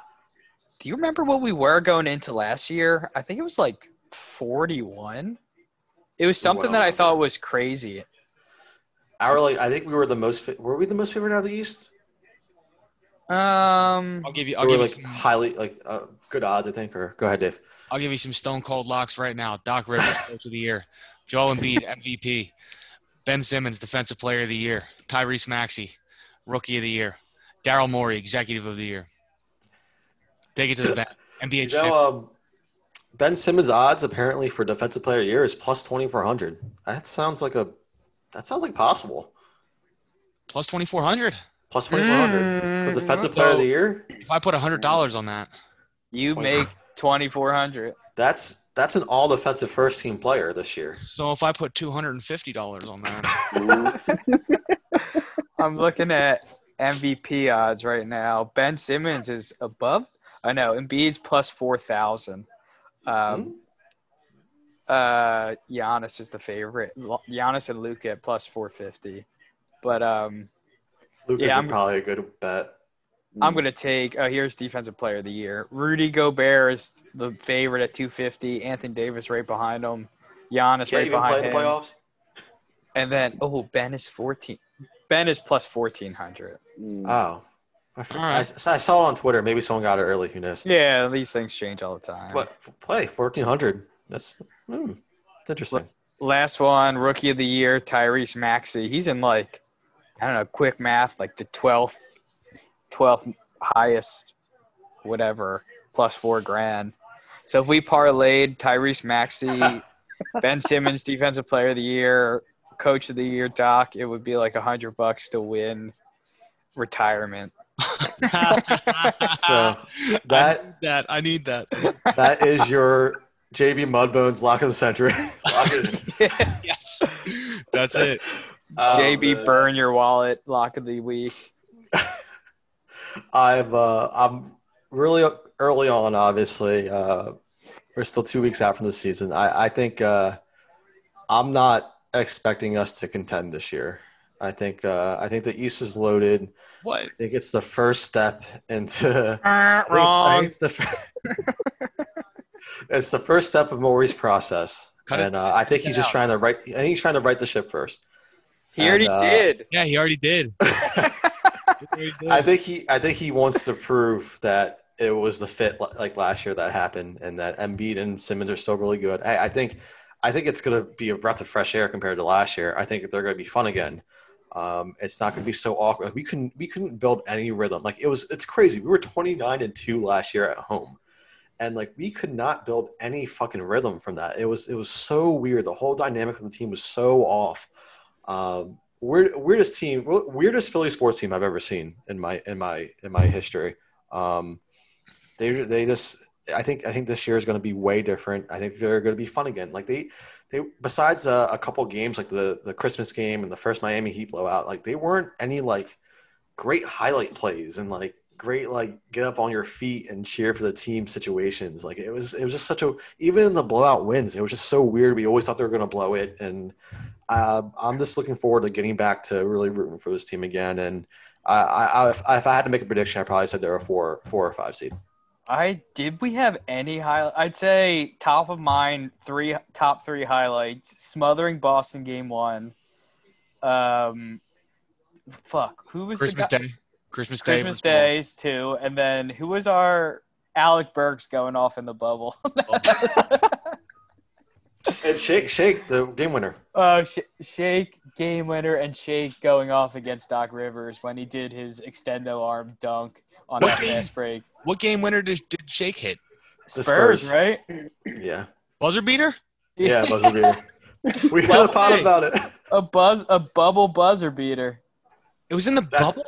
Do you remember what we were going into last year? I think it was like 41. It was something that I thought was crazy. Our like, I think we were the most. Were we the most favorite out of the East? Um, I'll give you. I'll we give were you like some. highly like uh, good odds, I think. Or go ahead, Dave. I'll give you some stone cold locks right now. Doc Rivers, coach of the year. Joel Embiid, MVP. Ben Simmons, defensive player of the year. Tyrese Maxey, rookie of the year. Daryl Morey, executive of the year. Take it to the bank. NBA You champ. know, um, Ben Simmons' odds apparently for defensive player of the year is plus 2400. That sounds like a. That sounds like possible. plus 2400 Plus 2400 for Mm, defensive player of the year. If I put $100 on that, you 24. make 2,400. That's that's an all defensive first team player this year. so if I put $250 on that, I'm looking at MVP odds right now. Ben Simmons is above. I know Embiid's plus 4,000. Um, Uh, Giannis is the favorite. L- Giannis and Luka at plus four fifty. But um, Luka's Yeah, is probably a good bet. I'm gonna take. Uh, here's defensive player of the year. Rudy Gobert is the favorite at 250. Anthony Davis right behind him. Giannis Can't right even play behind the him. playoffs. And then oh, Ben is 14. Ben is plus 1400. Mm. Oh, I, for- All right. I s- I saw it on Twitter. Maybe someone got it early. Who knows? Yeah, these things change all the time. But play fourteen hundred. That's hmm, it's interesting. Last one, rookie of the year, Tyrese Maxey. He's in like, I don't know, quick math, like the 12th, 12th highest, whatever, plus four grand. So if we parlayed Tyrese Maxey, Ben Simmons, defensive player of the year, coach of the year, Doc, it would be like a hundred bucks to win retirement. So that that I need that. that is your JB Mudbones lock of the century. Lock yes, that's it. Oh, JB, man. Um, burn your wallet, lock of the week. I've uh, I'm really early on. Obviously, uh, we're still two weeks out from the season. I I think uh, I'm not expecting us to contend this year. I think uh, I think the East is loaded. What? I think it's the first step into Ah, I think Wrong. It's the, fir- it's the first step of Morey's process, Cut and uh, I think he's just out. trying to write. I think he's trying to write the ship first. He already uh, did. Yeah, he already did. He already did. I think he I think he wants to prove that it was the fit like last year that happened, and that Embiid and Simmons are still really good. I, I think I think it's going to be a breath of fresh air compared to last year. I think they're going to be fun again. Um, it's not going to be so awkward. We couldn't we couldn't build any rhythm. Like it was it's crazy. We were twenty nine and two last year at home, and like we could not build any fucking rhythm from that. It was it was so weird. The whole dynamic of the team was so off. Um, weird, weirdest team, weirdest Philly sports team I've ever seen in my in my in my history. Um, they they just I think I think this year is going to be way different. I think they're going to be fun again. Like they they besides uh, a couple games like the the Christmas game and the first Miami Heat blowout, like they weren't any like great highlight plays and like great like get up on your feet and cheer for the team situations. Like it was it was just such a even in the blowout wins, it was just so weird. We always thought they were going to blow it, and uh, I'm just looking forward to getting back to really rooting for this team again. And I, I, I if, if I had to make a prediction, I probably said they're a four four or five seed. I did we have any highlight? I'd say top of mind three top three highlights: smothering Boston game one. Um, fuck, who was the Christmas guy- Day. Christmas Day. Christmas was ball. Days two, and then who was our Alec Burks going off in the bubble? Oh. And Shake Shake the game winner. Oh, Sh- Shake game winner and Shake going off against Doc Rivers when he did his extendo arm dunk on What that game? fast break. What game winner did, did Shake hit? The Spurs, Spurs. right? Yeah, Buzzer beater? yeah, buzzer beater. We had Well, a pot hey. about it. A buzz, a bubble buzzer beater. It was in the That's- bubble.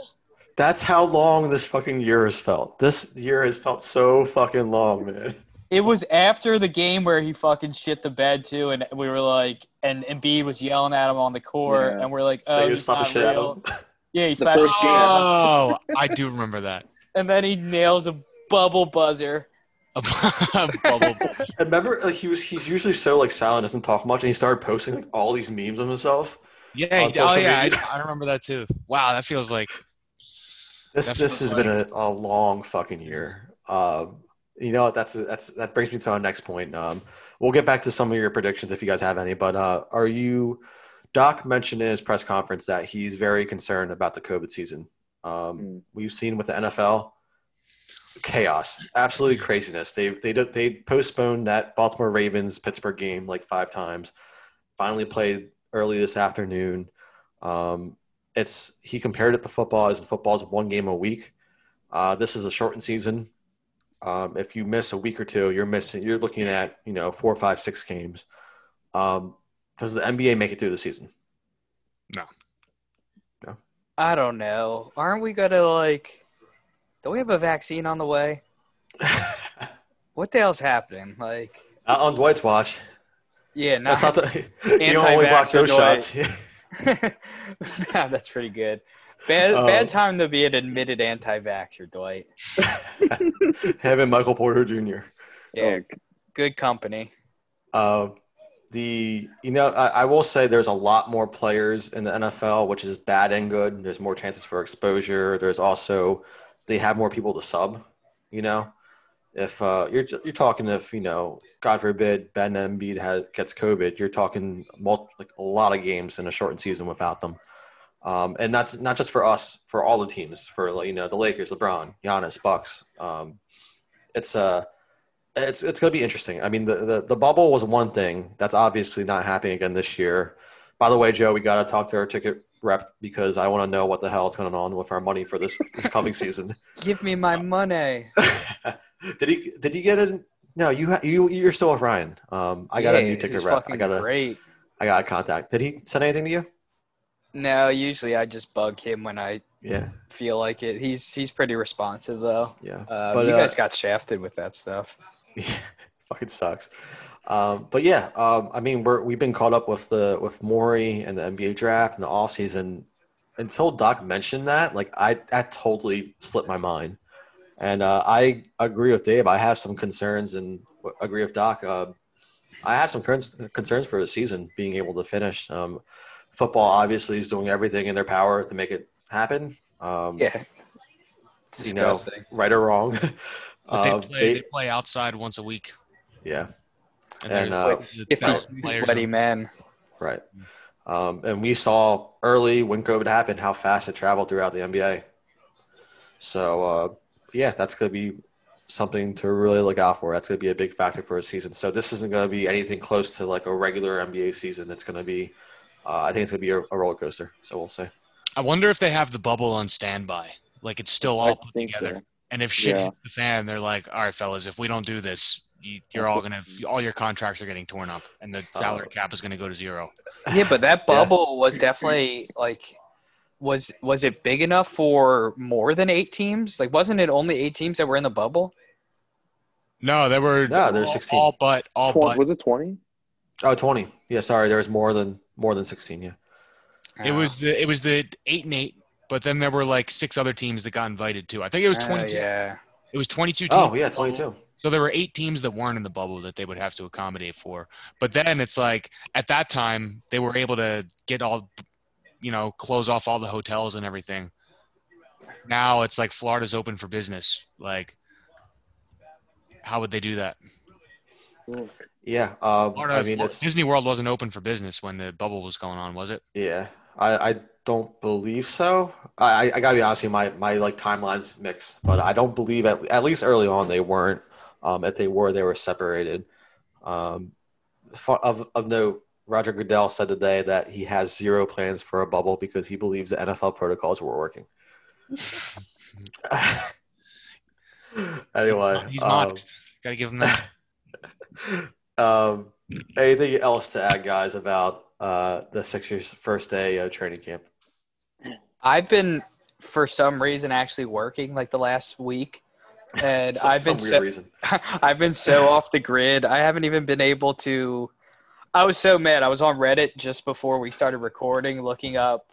That's how long this fucking year has felt. This year has felt so fucking long, man. It was after the game where he fucking shit the bed too, and we were like, and Embiid was yelling at him on the court, Yeah. and we're like, oh, you he's slap the not shit real. of him. Yeah, he The slapped, first game. Oh, I do remember that. and then he nails a bubble buzzer. A bubble. And remember, like he was he's usually so like silent, doesn't talk much, and he started posting like all these memes of himself. Yeah. He- Oh yeah. I, I remember that too. Wow, that feels like This That this feels has been a, a long fucking year. Um, you know what? That's that's that brings me to our next point. Um, we'll get back to some of your predictions if you guys have any. But uh, are you? Doc mentioned in his press conference that he's very concerned about the COVID season. Um, Mm. We've seen with the NFL chaos, absolutely craziness. They they they postponed that Baltimore Ravens Pittsburgh game like five times. Finally played early this afternoon. Um, it's he compared it to football as football is one game a week. Uh, this is a shortened season. Um, if you miss a week or two, you're missing. You're looking at you know four, five, six games. Um, does the NBA make it through the season? No. No. I don't know. Aren't we gonna like? Don't we have a vaccine on the way? What the hell's happening? Like, Not on Dwight's watch. yeah, That's not. not the. You only block Anti-vaxxer those Dwight. shots. yeah, that's pretty good. Bad, Oh. bad time to be an admitted anti-vaxxer, Dwight. And Michael Porter Jr. Yeah, good company. Uh, the you know I, I will say there's a lot more players in the NFL, which is bad and good. There's more chances for exposure. There's also they have more people to sub. You know, if uh, you're you're talking if you know God forbid Ben Embiid has gets COVID, you're talking multi, like a lot of games in a shortened season without them. Um, and that's not just for us, for all the teams, for you know the Lakers, LeBron, Giannis, Bucks. Um, it's uh it's it's going to be interesting. I mean, the, the the bubble was one thing that's obviously not happening again this year. By the way, Joe, we got to talk to our ticket rep because I want to know what the hell is going on with our money for this this coming season. Give me my money. did he did he get it? No, you ha- you you're still with Ryan. Um, I got a new ticket rep. I got a great. I got a contact. Did he send anything to you? No, usually I just bug him when I Yeah, feel like it. He's he's pretty responsive though. yeah. Uh, But, you uh, guys got shafted with that stuff. Yeah, fucking sucks. Um, but yeah, um, I mean, we're we've been caught up with the with Morey and the NBA draft and the offseason. Until Doc mentioned that, like I that totally slipped my mind. And uh, I agree with Dave. I have some concerns and agree with Doc. Uh, I have some concerns concerns for the season being able to finish. Um, football obviously is doing everything in their power to make it happen. Um, Yeah. you know, Disgusting. right or wrong. But they Uh, play they- they play outside once a week. yeah. And, And, uh, the If best you players sweaty in- man. Right. Um, and we saw early when COVID happened how fast it traveled throughout the NBA. So, uh, yeah, that's going to be something to really look out for. That's going to be a big factor for a season. So, this isn't going to be anything close to like a regular NBA season. That's going to be, uh, I think it's going to be a, a roller coaster. So, we'll see. I wonder if they have the bubble on standby. Like it's still all I put together. so. And if shit Yeah. hits the fan, they're like, "All right, fellas, if we don't do this, you, you're all gonna, all your contracts are getting torn up, and the salary cap is gonna go to zero. Yeah, but that Yeah. bubble was definitely like was was it big enough for more than eight teams? Like wasn't it only eight teams that were in the bubble? No, there were No, there's all, 16. all but all Tw- but was it 20? Oh, 20. Yeah, sorry. There was more than more than 16. Yeah. it was the it was the eight and eight, but then there were like six other teams that got invited too. I think it was Oh, twenty two. yeah. It was twenty two oh, teams. Oh, yeah, 22. So there were eight teams that weren't in the bubble that they would have to accommodate for. But then it's like at that time they were able to get all, you know, close off all the hotels and everything. Now it's like Florida's open for business. Like, how would they do that? Yeah. Um, Florida, I mean, Disney World wasn't open for business when the bubble was going on, was it? Yeah, I, I don't believe so. I, I gotta be honest, with you, my my like timelines mix, but I don't believe at at least early on they weren't. Um, if they were, they were separated. Um, of of note, Roger Goodell said today that he has zero plans for a bubble because he believes the NFL protocols were working. anyway, He's um, modest. Got to give him that. um, anything else to add, guys, about uh, the Sixers' first day of training camp? I've been for some reason actually working like the last week. And Some- I've been so, reason. I've been so off the grid. I haven't even been able to. I was so mad. I was on Reddit just before we started recording, looking up.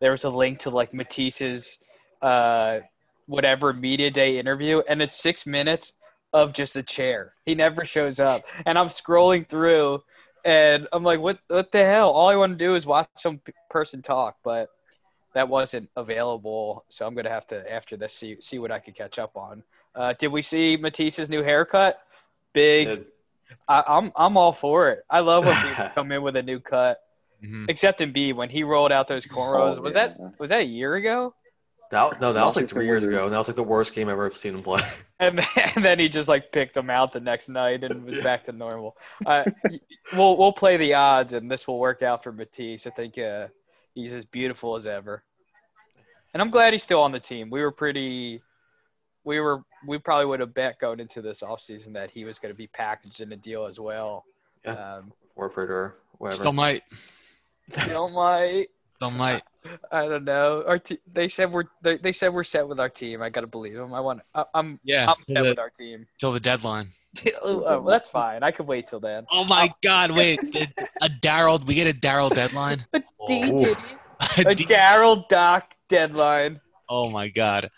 There was a link to like Matisse's, uh, whatever media day interview, and it's six minutes of just the chair. He never shows up, and I'm scrolling through, and I'm like, "What? What the hell? All I want to do is watch some person talk," but that wasn't available. So I'm gonna have to after this see see what I could catch up on. Uh, did we see Matisse's new haircut? Big. I, I'm I'm all for it. I love when people come in with a new cut. Mhm. Except Embiid when he rolled out those cornrows. Oh, was yeah. that was that a year ago? That no, that was like three years ago, and that was like the worst game I've ever seen him play. And then, and then he just like picked him out the next night and was Yeah. back to normal. Uh, we'll we'll play the odds and this will work out for Matisse. I think uh, he's as beautiful as ever. And I'm glad he's still on the team. We were pretty we were we probably would have bet going into this offseason that he was going to be packaged in a deal as well. Yeah. Um, Warford or whatever. Still might. still might Still might. I don't know. Our te- they said we're they, they said we're set with our team. I gotta believe them. I want. I, I'm Yeah. I'm set the- with our team. till the deadline. oh, well, that's fine. I could wait till then. Oh my God! Wait, a Daryl. We get a Daryl deadline. A D Ooh. Diddy, A a D- Daryl Doc deadline. oh my God!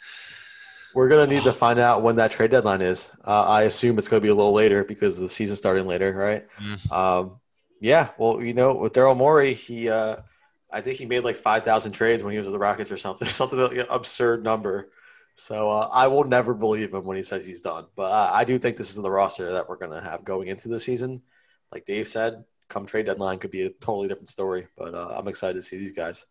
We're gonna need to find out when that trade deadline is. Uh, I assume it's gonna be a little later because the season's starting later, right? Mm. Um, Yeah, well, you know, with Daryl Morey, he, uh, I think he made like five thousand trades when he was with the Rockets or something, something like an absurd number. So uh, I will never believe him when he says he's done. But uh, I do think this is the roster that we're going to have going into the season. Like Dave said, come trade deadline could be a totally different story. But uh, I'm excited to see these guys.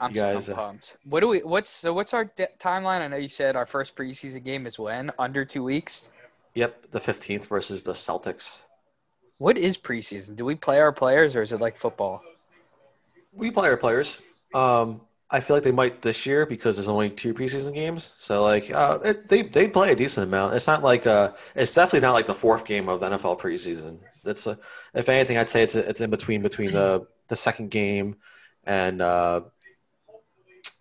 I'm, guys, I'm uh, pumped. What do we? What's so? What's our de- timeline? I know you said our first preseason game is when under two weeks. Yep, the 15th versus the Celtics. What is preseason? Do we play our players or is it like football? We play our players. Um, I feel like they might this year because there's only two preseason games. So like uh, it, they they play a decent amount. It's not like uh, it's definitely not like the fourth game of the NFL preseason. It's uh, if anything, I'd say it's it's in between between the the second game and uh,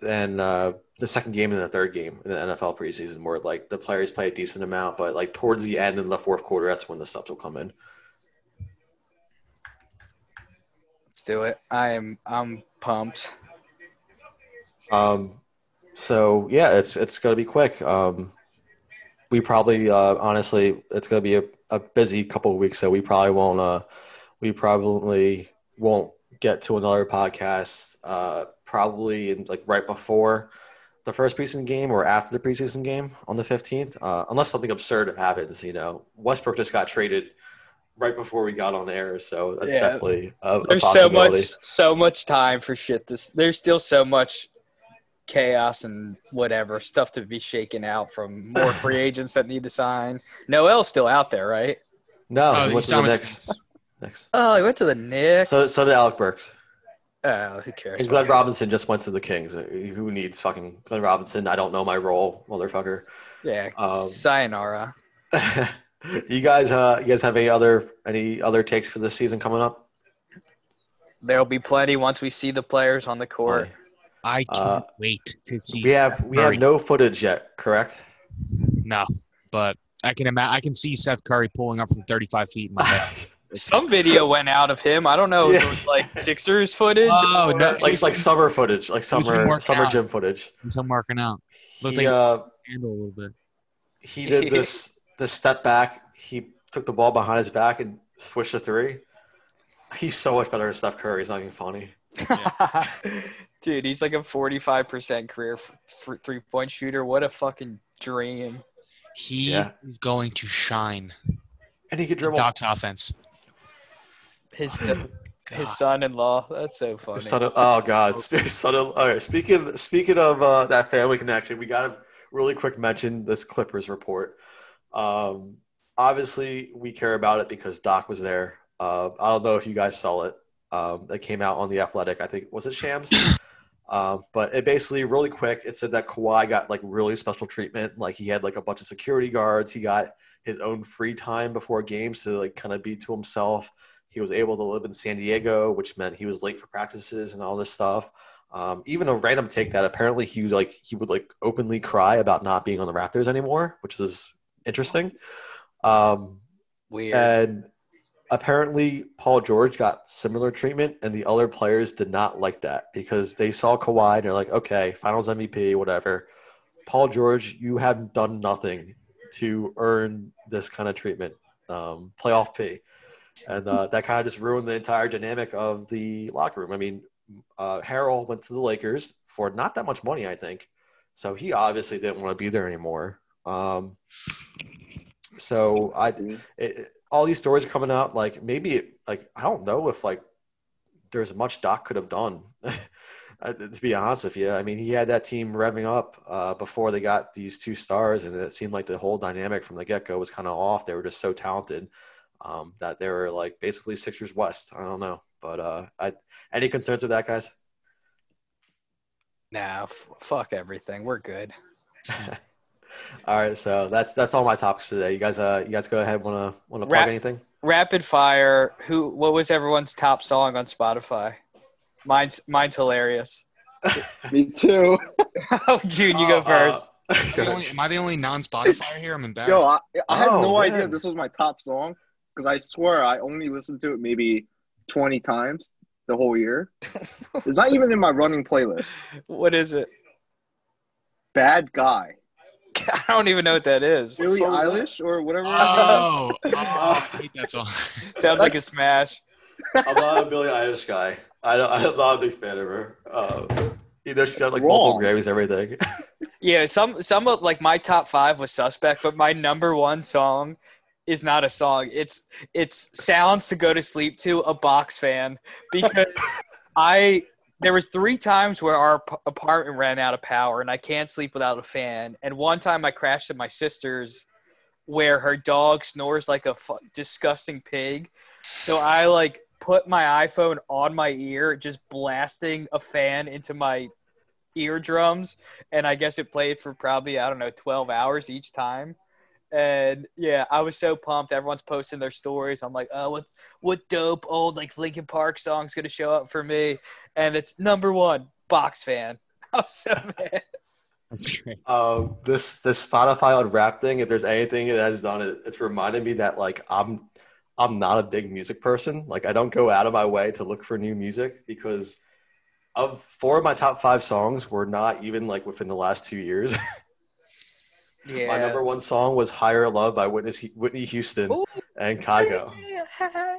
and uh, the second game and the third game in the NFL preseason, where like the players play a decent amount, but like towards the end in the fourth quarter, that's when the subs will come in. Let's do it. I am. I'm pumped. Um, so yeah, it's it's gonna be quick. Um, we probably uh, honestly, it's gonna be a, a busy couple of weeks, so we probably won't. Uh, we probably won't get to another podcast. Uh, probably in like right before the first preseason game or after the preseason game on the fifteenth, uh, unless something absurd happens. You know, Westbrook just got traded right before we got on air, so that's Yeah. definitely a, a There's so much, so much time for shit. This there's still so much chaos and whatever stuff to be shaken out from more free agents that need to sign. Noel's still out there, right? No, Oh, he he went to the Knicks. Knicks. Oh, he went to the Knicks. So so did Alec Burks. Oh, who cares? And Glenn Robinson just went to the Kings. Uh, Who needs fucking Glenn Robinson? I don't know my role, motherfucker. Yeah, Um, sayonara. Do you guys, uh, you guys have any other any other takes for this season coming up? There'll be plenty once we see the players on the court. I can't Uh, wait to see. We have Steph we have no footage yet, correct? no, but I can imagine. I can see Seth Curry pulling up from 35 feet in my head. Some video went out of him. I don't know Yeah. it was like Sixers footage. Oh, or- no. like it's like summer footage, like summer summer out. gym footage. He's him working out. Looked He like uh, handle a little bit. he did this this step back. He took the ball behind his back and switched to three. He's so much better than Steph Curry. He's not even funny. Dude, he's like a 45% career f- f- three point shooter. What a fucking dream. He Yeah. is going to shine. And he could dribble. Doc's offense. His his son in law. That's so funny. Son of, oh God! Son of, all right. Speaking speaking of uh, that family connection, we got to really quick mention this Clippers report. Um, obviously, we care about it because Doc was there. Uh, I don't know if you guys saw it. Um, it came out on the Athletic. I think was it Shams. Um, but it basically really quick. It said that Kawhi got like really special treatment. Like he had like a bunch of security guards. He got his own free time before games to like kind of be to himself. He was able to live in San Diego, which meant he was late for practices and all this stuff. Um, even a random take that apparently he like he would like openly cry about not being on the Raptors anymore, which is interesting. Um, Weird. and apparently Paul George got similar treatment, and the other players did not like that because they saw Kawhi and they're like, okay, Finals MVP, whatever. Paul George, you have done nothing to earn this kind of treatment, um, playoff P, and uh, that kind of just ruined the entire dynamic of the locker room. I mean, uh, Harrell went to the Lakers for not that much money, I think, so he obviously didn't want to be there anymore. Um, so I it, all these stories are coming out like maybe it, like i don't know if like there's much doc could have done Uh, to be honest with you. I mean he had that team revving up uh, before they got these two stars and it seemed like the whole dynamic from the get-go was kind of off. They were just so talented um, that they were like basically sixers west i don't know but uh, I, any concerns with that guys nah, f- fuck everything. We're good. all right so that's that's all my topics for today you guys uh you guys go ahead want to want to plug Wrap- anything Rapid fire. Who? What was everyone's top song on Spotify? Mine's mine's hilarious. Me too. Oh, June, you go Uh, first. Am I the only- Am I the only non-Spotify here? I'm embarrassed. Yo, I, I had Oh, no man. idea this was my top song because I swear I only listened to it maybe 20 times the whole year. It's not even in my running playlist. what is it? Bad Guy. I don't even know what that is. Billie song that? Eilish or whatever. Oh, oh, I hate that song. Sounds like a smash. I'm not a Billie Eilish guy. I don't, I'm not a big fan of her. Uh, you know, she got like Wrong. multiple Grammys, everything. Yeah, some some of like my top five was suspect, but my number one song is not a song. It's it's sounds to go to sleep to. A box fan because I there was three times where our ap- apartment ran out of power and I can't sleep without a fan. And one time I crashed at my sister's where her dog snores like a fu- disgusting pig. So I like put my iPhone on my ear, just blasting a fan into my eardrums and I guess it played for probably I don't know 12 hours each time. And yeah, I was so pumped. Everyone's posting their stories. I'm like, oh, what what dope old like Linkin Park song's gonna show up for me? And it's number one, box fan. I was so mad. That's great. um, this this Spotify on rap thing, if there's anything it has done, it, it's reminded me that like I'm I'm not a big music person. Like I don't go out of my way to look for new music because of four of my top five songs were not even like within the last two years. Yeah. my number one song was "Higher Love" by Whitney Whitney Houston Ooh. and Kygo.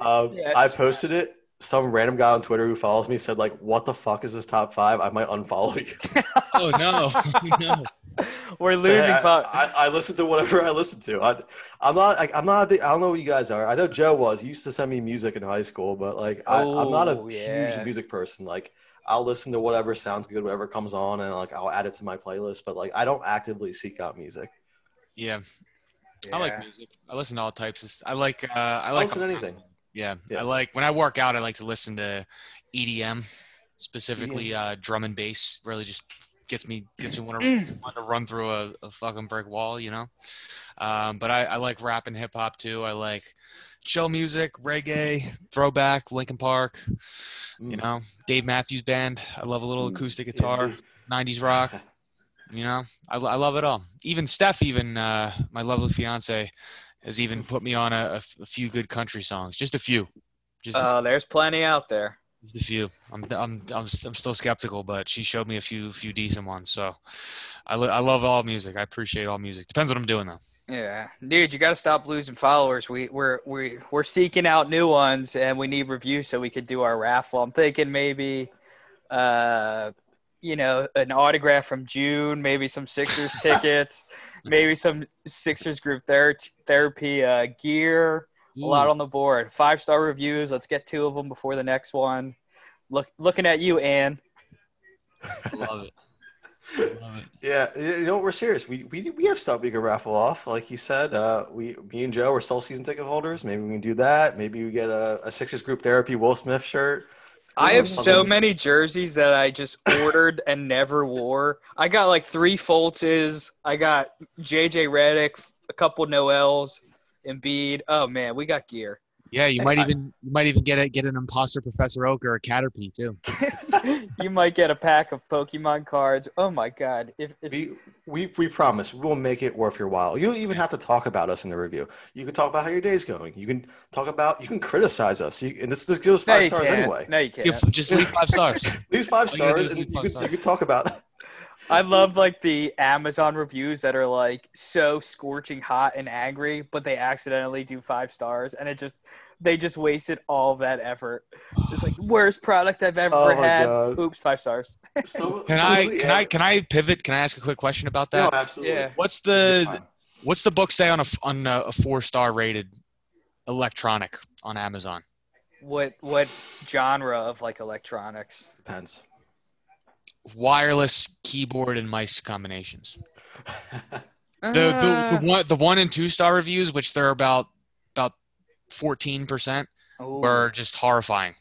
Um, Yeah, I it's- posted it. Some random guy on Twitter who follows me said like, "What the fuck is this top five? I might unfollow you." Oh no, no. We're So, losing. I, I, I listen to whatever I listen to. I, I'm not. I, I'm not a big. I don't know what you guys are. I know Joe was. He used to send me music in high school, but like I, I'm not a Oh, huge music person. Like I'll listen to whatever sounds good, whatever comes on, and like I'll add it to my playlist. But like I don't actively seek out music. Yeah, I like music. I listen to all types. Of, I like. Uh, I I like listen to anything. Yeah. Yeah. I like when I work out. I like to listen to EDM, specifically uh, drum and bass. Really, just gets me gets me want to want to run through a, a fucking brick wall, you know. Um, but I, I like rap and hip hop too. I like chill music, reggae, throwback, Linkin Park. You Mm. know, Dave Matthews Band. I love a little Mm. acoustic guitar, dude. '90s rock. You know, I, I love it all. Even Steph, even uh, my lovely fiance, has even put me on a few good country songs. Just a few. Just a, Oh, there's plenty out there. A few. I'm, I'm, I'm, I'm still skeptical, but she showed me a few few decent ones. So I, lo- I love all music. I appreciate all music. Depends what I'm doing though. Yeah, dude, you got to stop losing followers. We we're we we're seeking out new ones, and we need reviews so we could do our raffle. I'm thinking maybe, uh, you know, an autograph from June, maybe some Sixers tickets, maybe some Sixers group ther- therapy uh, gear. A lot on the board. Five star reviews. Let's get two of them before the next one. Look, looking at you, Ann. I love it. Love it. Yeah, you know we're serious. We we we have stuff we could raffle off. Like you said, uh, we me and Joe are sole season ticket holders. Maybe we can do that. Maybe we get a, a Sixers group therapy Will Smith shirt. I have so many jerseys that I just ordered and never wore. I got like three Fultzes. I got JJ Redick, a couple Noels, Embiid. Oh man, we got gear. Yeah, you might even you might even get a, get an imposter Professor Oak or a Caterpie too. you might get a pack of Pokemon cards. Oh my god! If, if We we we promise we will make it worth your while. You don't even have to talk about us in the review. You can talk about how your day's going. You can talk about you can criticize us. You, and this this gives no, five you stars can't. anyway. No, you can't. Give, just leave five stars. These five All you gotta stars, do and leave you five can, stars. you can talk about. I love like the Amazon reviews that are like so scorching hot and angry, but they accidentally do five stars, and it just they just wasted all that effort. Just like worst product I've ever Oh had. God. Oops, five stars. So, Can so I the- can I can I pivot? Can I ask a quick question about No, that? absolutely. Yeah. What's the what's the book say on a f- on a, a four star rated electronic on Amazon? What what genre of like electronics? Depends. Wireless keyboard and mice combinations. The, Uh, the, the one the one and two star reviews, which they're about about fourteen percent, Ooh. were just horrifying.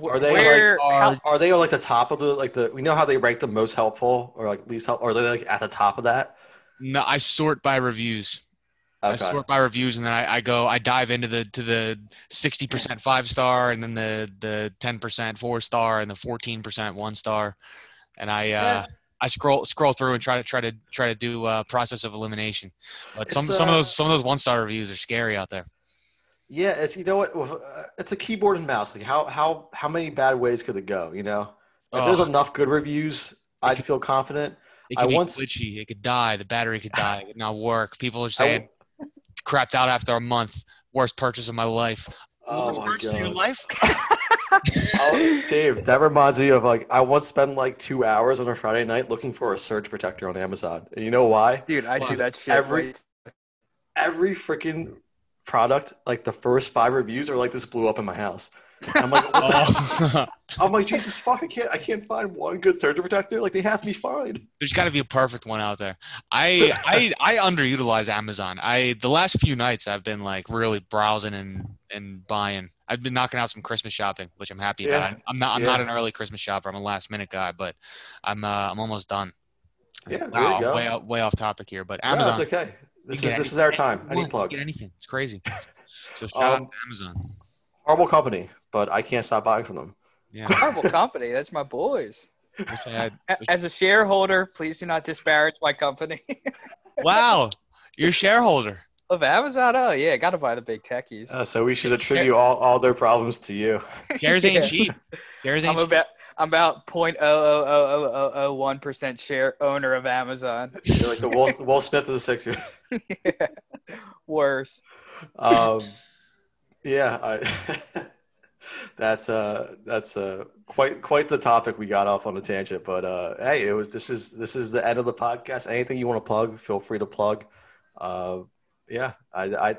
Are they, where, like, how, are- Are they on like the top of the like the? We know how they rank the most helpful or like least helpful. Are they like at the top of that? No, I sort by reviews. I sort by reviews, and then I, I go I dive into the to the sixty percent five star, and then the the ten percent four star, and the fourteen percent one star, and I uh, Yeah. I scroll scroll through and try to try to try to do a process of elimination. But some It's, some of uh, those some of those one star reviews are scary out there. Yeah, it's you know what? uh, It's a keyboard and mouse. Like how how how many bad ways could it go? You know, if there's enough good reviews, I'd feel confident. It I could be once- glitchy. It could die. The battery could die. It could not work. People are I saying, crapped out after a month. Worst purchase of my life. Oh Worst my purchase of your life? Oh, Dave, that reminds me of like I once spent like two hours on a Friday night looking for a surge protector on Amazon. And you know why? Dude, I do that shit. Every- way- Every freaking product, like the first five reviews are like this blew up in my house. I'm like, Oh. I'm like, Jesus fuck, I can't I can't find one good surge protector. Like they have to be fine. There's got to be a perfect one out there. I I I underutilize Amazon. I the last few nights I've been like really browsing and and buying. I've been knocking out some Christmas shopping, which I'm happy Yeah. about. I'm not I'm not an early Christmas shopper. I'm a last minute guy, but I'm uh, I'm almost done. Yeah, wow, way way off topic here, but No, Amazon. it's okay. This is this is our time. I need plugs. Get anything. It's crazy. So shout Um, out to Amazon. Horrible company, but I can't stop buying from them. Yeah. Horrible company. That's my boys. Wish I had- A- As a shareholder, please do not disparage my company. wow, you're a shareholder. of Amazon? Oh yeah, gotta buy the big techies. Uh, so we should attribute all, all their problems to you. Shares ain't Yeah. cheap. Shares ain't I'm cheap. about I'm about point oh oh oh oh oh one percent share owner of Amazon. You're like the Will, Will Smith of the Sixers. Worse. Um, yeah, I, that's uh that's uh quite quite the topic we got off on a tangent. But uh, hey, it was this is this is the end of the podcast. Anything you want to plug, feel free to plug. Uh, yeah, I, I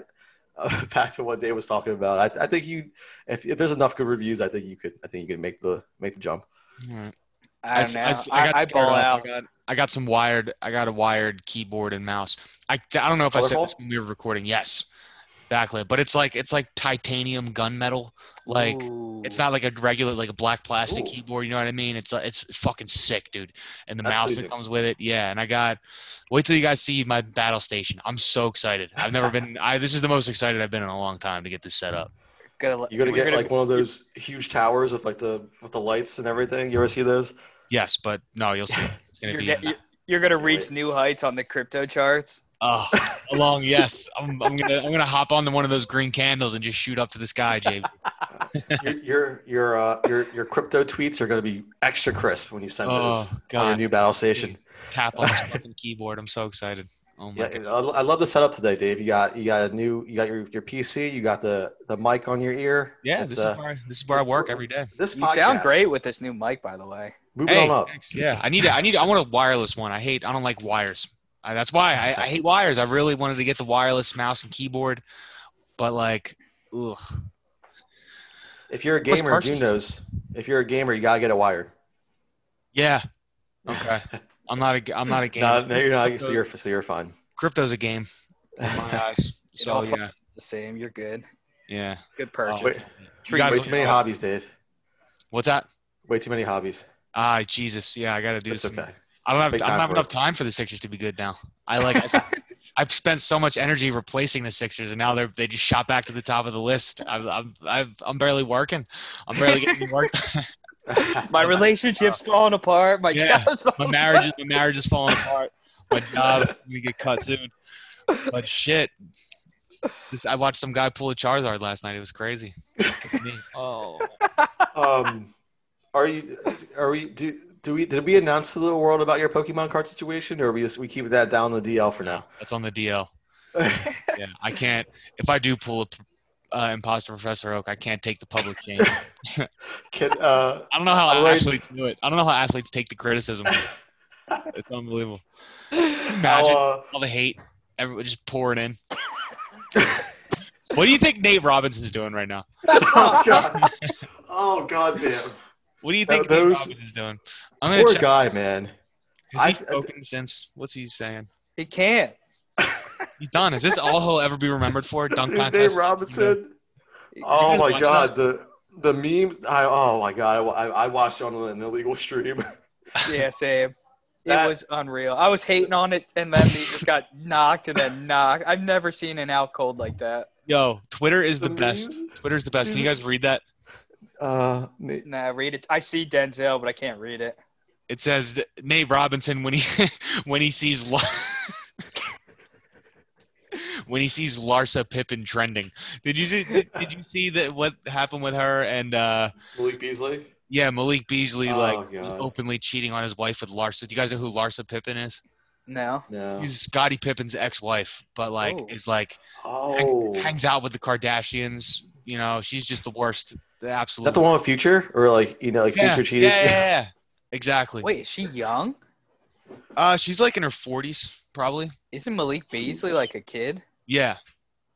uh, back to what Dave was talking about. I, I think you if, if there's enough good reviews, I think you could I think you could make the make the jump. All right. I don't know. s- I, got I, scared ball off. out. I got, I got some wired. I got a wired keyboard and mouse. I, I don't know if I said this when we were recording. Yes, backlit, but it's like it's like titanium gunmetal. Like Ooh. it's not like a regular like a black plastic Ooh. keyboard. You know what I mean? It's uh, it's fucking sick, dude. And the That's mouse pleasing. that comes with it. Yeah, and I got. Wait till you guys see my battle station. I'm so excited. I've never been. I this is the most excited I've been in a long time to get this set up. Gonna let- You gotta get gonna- like one of those huge towers with like the with the lights and everything. You ever see those? Yes, but no, you'll see. It's gonna you're, be. get- you're, you're gonna reach new heights on the crypto charts. Oh, along, yes. I'm, I'm gonna I'm gonna hop onto one of those green candles and just shoot up to the sky, JB. your your your, uh, your your crypto tweets are going to be extra crisp when you send Oh, those on your new battle station. Tap on this fucking keyboard. I'm so excited. Oh my Yeah, god. I I love the setup today, Dave. You got you got a new you got your, your PC, you got the the mic on your ear. Yeah, It's, this uh, is where this is where I work every day. This You sound great with this new mic, by the way. Moving Hey, on up. thanks. Yeah, I need a, I need I want a wireless one. I hate I don't like wires. I, that's why I, I hate wires. I really wanted to get the wireless mouse and keyboard, but like, ugh. If you're a gamer, June purchase? knows. If you're a gamer, you gotta get it wired. Yeah. Okay. I'm not a I'm not a gamer. No, no, you're not. So you're so you're fine. Crypto's a game in my eyes. So all yeah, the same. You're good. yeah. Good purchase. Wait, You guys way too many awesome. hobbies, Dave. What's that? Way too many hobbies. Ah, Jesus. Yeah, I got to do It's some. okay. I don't have. I don't have enough time for the Sixers to be good now. I like. I, I've spent so much energy replacing the Sixers, and now they're they just shot back to the top of the list. I've, I'm I've, I'm barely working. I'm barely getting any work. My relationship's falling apart. My Yeah. job's falling my marriage, is, my marriage is falling apart. My job, I'm get cut soon. But shit, this, I watched some guy pull a Charizard last night. It was crazy. oh, um, are you? Are we? Do, do we? Did we announce to the world about your Pokemon card situation, or are we just we keep that down on the DL for now? that's on the DL. Yeah, I can't. If I do pull a uh, imposter Professor Oak, I can't take the public shame. Can, uh, I don't know how right. athletes do it. I don't know how athletes take the criticism. It's unbelievable. Imagine uh, all the hate, everyone just pouring in. what do you think Nate Robinson's doing right now? oh god! Oh god damn! What do you think those- Nate Robinson's doing? I'm gonna Poor check. guy, man. Has he I- spoken since? What's he saying? He can't. He's done. Is this all he'll ever be remembered for? Dunk Dude, contest. Dave Robinson. you Oh my watch god, the the memes. I, oh my god, I, I watched on an illegal stream. Yeah, same. That- it was unreal. I was hating on it, and then he just got knocked and then knocked. I've never seen an out cold like that. Yo, Twitter is the, The best. memes? Twitter's the best. Can you guys read that? Uh, Nah, read it. I see Denzel, but I can't read it. It says Nate Robinson when he when he sees lo- when he sees Larsa Pippen trending. Did you see? Did, did you see that? What happened with her and uh, Malik Beasley. yeah, Malik Beasley Oh, like God. openly cheating on his wife with Larsa. Do you guys know who Larsa Pippen is? No. No. He's Scottie Pippen's ex-wife, but like Oh. is like Oh. Is hangs out with the Kardashians. You know, she's just the worst. The absolute. that the one with Future or like you know like yeah, Future cheated? Yeah, yeah, yeah. Exactly. Wait, is she young? Uh, she's like in her forties, probably. Isn't Malik Beasley like a kid? Yeah,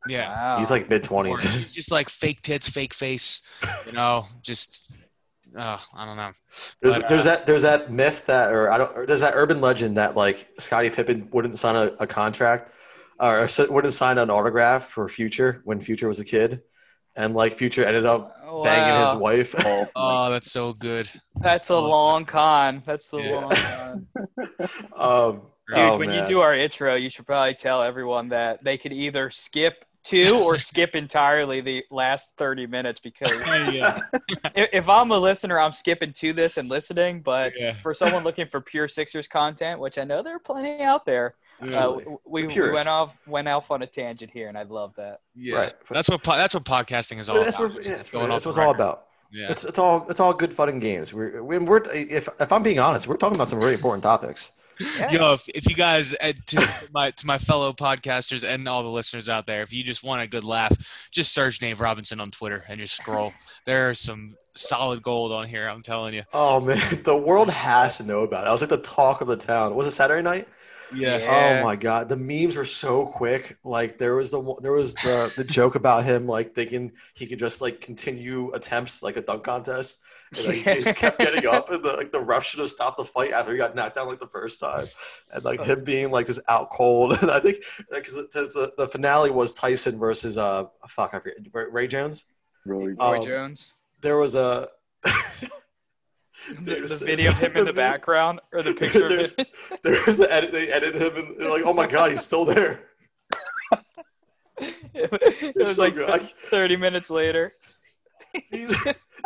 yeah. Wow. He's like mid twenties. she's just like fake tits, fake face. You know, just. Uh, I don't know. There's But, uh, there's that there's that myth that or I don't or there's that urban legend that like Scottie Pippen wouldn't sign a, a contract or wouldn't sign an autograph for Future when Future was a kid, and like Future ended up banging his wife. Oh, Oh, that's so good. That's a Oh. long con. That's the Yeah. long con. um, Dude, oh, when you do our intro, you should probably tell everyone that they could either skip two or skip entirely the last 30 minutes because yeah, if, if I'm a listener, I'm skipping to this and listening. But yeah, for someone looking for pure Sixers content, which I know there are plenty out there, uh, we, we went off went off on a tangent here, and I love that. yeah. Right. That's what po- that's what podcasting is all that's about. what, yeah, that's going what, that's what it's all about. Yeah. It's it's all it's all good fun and games. We're we're, we're if if I'm being honest, we're talking about some really important topics. Yeah. Yo, if, if you guys, uh, to my to my fellow podcasters and all the listeners out there, if you just want a good laugh, just search Dave Robinson on Twitter and just scroll. there are some solid gold on here. I'm telling you. Oh man, the world has to know about it. I was like the talk of the town. Was it Saturday night? Yeah. Oh my god, the memes were so quick. Like there was the there was the the joke about him like thinking he could just like continue attempts like a dunk contest. And like, he just kept getting up, and the like the ref should have stopped the fight after he got knocked down like the first time, and like him being like just out cold. And I think because the, the finale was Tyson versus uh fuck I forget Ray- Ray Jones. really? Roy um, Jones. There was a The, the video of him in the background or the picture of There's- there was the edit. They edited him, and they're like, "Oh my god, he's still there." it was so like good. 30 minutes later. these,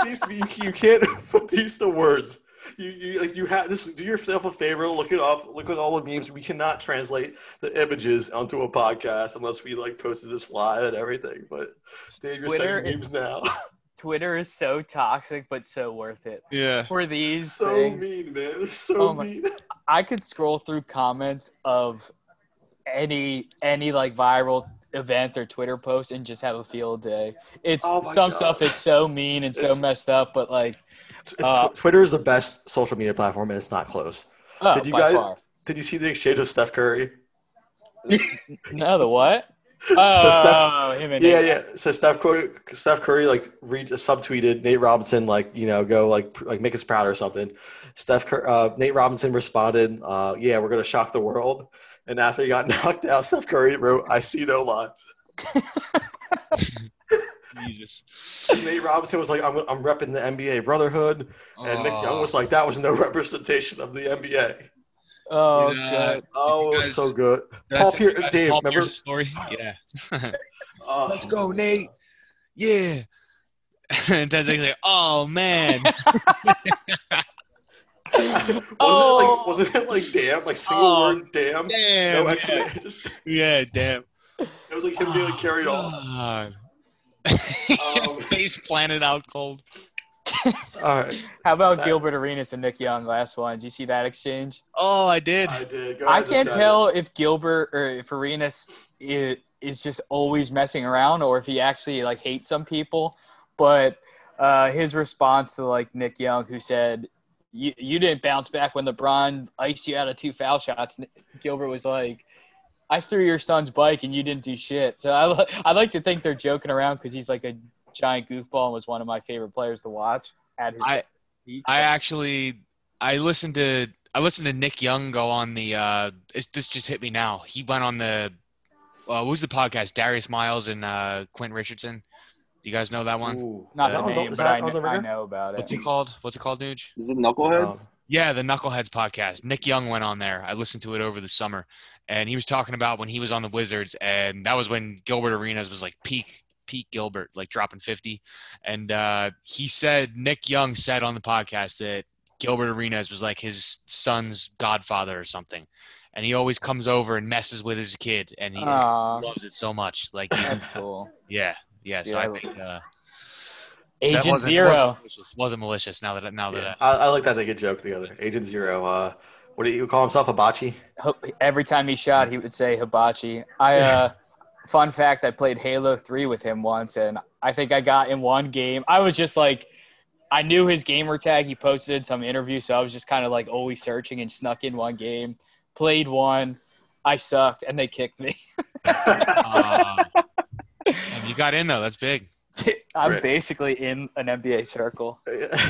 these you, you can't put these to words. You, you like you have this. Do yourself a favor. Look it up. Look at all the memes. We cannot translate the images onto a podcast unless we like posted this live and everything. But Dave, you're Twitter sending memes now. Twitter is so toxic, but so worth it. Yeah. For these so things, mean, man. They're so Oh my- mean. I could scroll through comments of any any like viral event or Twitter post and just have a field day. It's Oh some God. stuff is so mean and so It's- messed up, but like It's, Uh, Twitter is the best social media platform, and it's not close. oh, Did you by guys- far. Did you see the exchange of Steph Curry? No, the what? Oh, Steph- him and Yeah, Nate. yeah. So Steph Curry, Steph Curry, like re- subtweeted Nate Robinson, like you know, go like pr- like make us proud or something. Steph, Cur- uh, Nate Robinson responded, uh, "Yeah, we're gonna shock the world." And after he got knocked out, Steph Curry wrote, "I see no lines." Jesus. Nate Robinson was like, "I'm I'm repping the NBA brotherhood," and Nick Young was like, "That was no representation of the NBA." Oh Yeah. god. Oh, it was guys- so good. did I Paul send you Pier- guys Dave, Paul remember- Pierce's story? Yeah. Uh, Let's go, Nate. Yeah. and then they like, oh man. wasn't Oh. it like wasn't it like damn like single Oh, word damn Damn. no yeah. just yeah, damn. it was like him being carried oh, off. God. His Um, face planted out cold. All right, How about That- Gilbert Arenas and Nick Young last one? Did you see that exchange? Oh, I did. I did. Go I ahead, this can't guy. tell if Gilbert or if Arenas is, is just always messing around or if he actually like hates some people. But uh, his response to like Nick Young, who said, "You you didn't bounce back when LeBron iced you out of two foul shots." Gilbert was like, "I threw your son's bike and you didn't do shit." So I I like to think they're joking around because he's like a giant goofball and was one of my favorite players to watch at his. I- peak. I actually I listened to I listened to Nick Young go on the uh it's, this just hit me now. He went on the uh, what was the podcast? Darius Miles and uh Quentin Richardson. You guys know that one? Ooh. not Is the that on name, but I, kn- I know about it. What's it. it called? What's it called, Nuge? Is it Knuckleheads? Yeah, the Knuckleheads podcast. Nick Young went on there. I listened to it over the summer, and he was talking about when he was on the Wizards, and that was when Gilbert Arenas was like peak, peak Gilbert, like dropping fifty. And uh, he said Nick Young said on the podcast that Gilbert Arenas was like his son's godfather or something, and he always comes over and messes with his kid, and he just Aw, loves it so much. Like, that's cool. yeah, yeah. So Yeah, I I- think uh, that Agent wasn't, Zero. wasn't malicious. Wasn't malicious. Now that now that Yeah, I, I like that they get joke together. Agent Zero. Uh, what do you call himself? Hibachi. Ho- Every time he shot, he would say hibachi. I uh, fun fact: I played Halo Three with him once, and I think I got in one game. I was just like, I knew his gamer tag. He posted in some interview, so I was just kind of like always searching and snuck in one game. Played one. I sucked, and they kicked me. uh, and you got in though. That's big. I'm Right. basically in an NBA circle.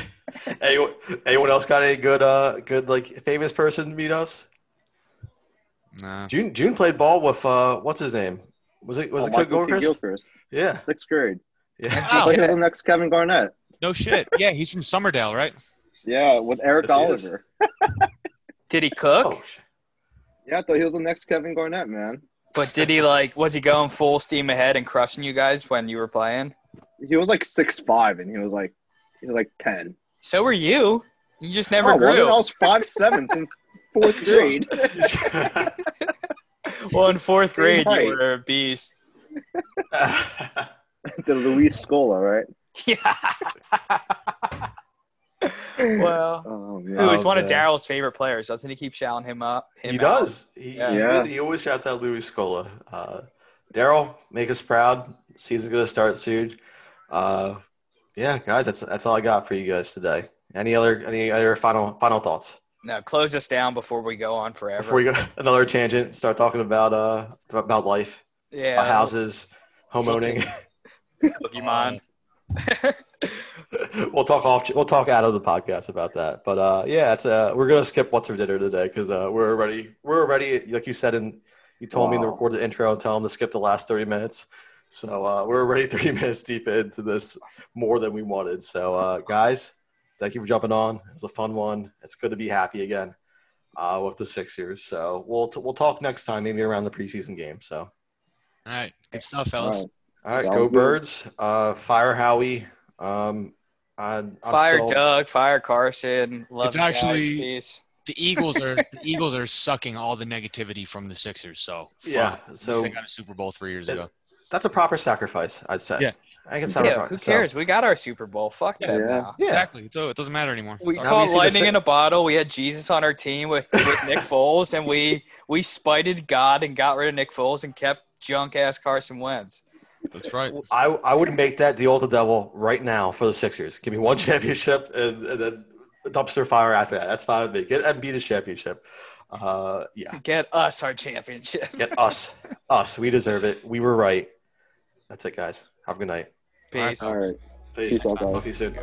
anyone, anyone else got any good, uh, good like famous person meetups? Nah. June June played ball with uh, what's his name? Was it was Oh, it Cook Michael P. Gilchrist? Gilchrist, Yeah, sixth grade. yeah. Wow. Like the next Kevin Garnett. No shit. Yeah, he's from Somerdale, right? Yeah, with Eric Yes. Oliver. Did he cook? Oh, Yeah, I thought he was the next Kevin Garnett, man. But did he like? Was he going full steam ahead and crushing you guys when you were playing? He was like six five, and he was like, he was like ten. So were you. You just never oh, grew. wasn't I? I was five seven since fourth grade. Well, in fourth grade, height. you were a beast. the Luis Scola, right? Yeah. well, Oh man. who is Oh, one of. Daryl's favorite players? Doesn't he keep shouting him up? him he out? does. He, Yeah. he, Yeah. he always shouts out Luis Scola. Uh, Daryl, make us proud. Season's gonna start soon. Uh, yeah, guys, that's that's all I got for you guys today. Any other any other final final thoughts No, close us down before we go on forever. before we go another tangent? Start talking about uh about life, yeah, about houses, home owning. Pokemon. we'll talk off. We'll talk out of the podcast about that. But uh, yeah, it's uh, we're gonna skip what's for dinner today because uh, we're already we're already like you said and you told me in the recorded intro and tell them to skip the last thirty minutes. So uh, we're already thirty minutes deep into this more than we wanted. So uh, guys, thank you for jumping on. It's a fun one. It's good to be happy again uh, with the Sixers. So we'll t- we'll talk next time, maybe around the preseason game. So. All right. Good stuff, All fellas. right. All right, go good. birds. Uh, fire Howie. Um, I'm, I'm Fire still- Doug, fire Carson. Love It's you guys. actually- The Eagles are the Eagles are sucking all the negativity from the Sixers. So Yeah, fuck. so they got a Super Bowl three years ago. that's a proper sacrifice, I'd say. Yeah. I can Yeah, sacrifice. who so- cares? We got our Super Bowl. Fuck them Yeah. now. yeah, Exactly. So it doesn't matter anymore. We It's all Now right. we caught lightning in a bottle. We had Jesus on our team with, with Nick Foles, and we we spited God and got rid of Nick Foles and kept junk ass Carson Wentz. That's right. I I would make that deal with the devil right now for the Sixers. Give me one championship and, and then dumpster fire after that. That's fine with me. Get Embiid a championship. Uh, yeah, Get us our championship. get us, us. We deserve it. We were right. That's it, guys. Have a good night. Peace. All right. Peace. Peace out, guys. Talk to you soon.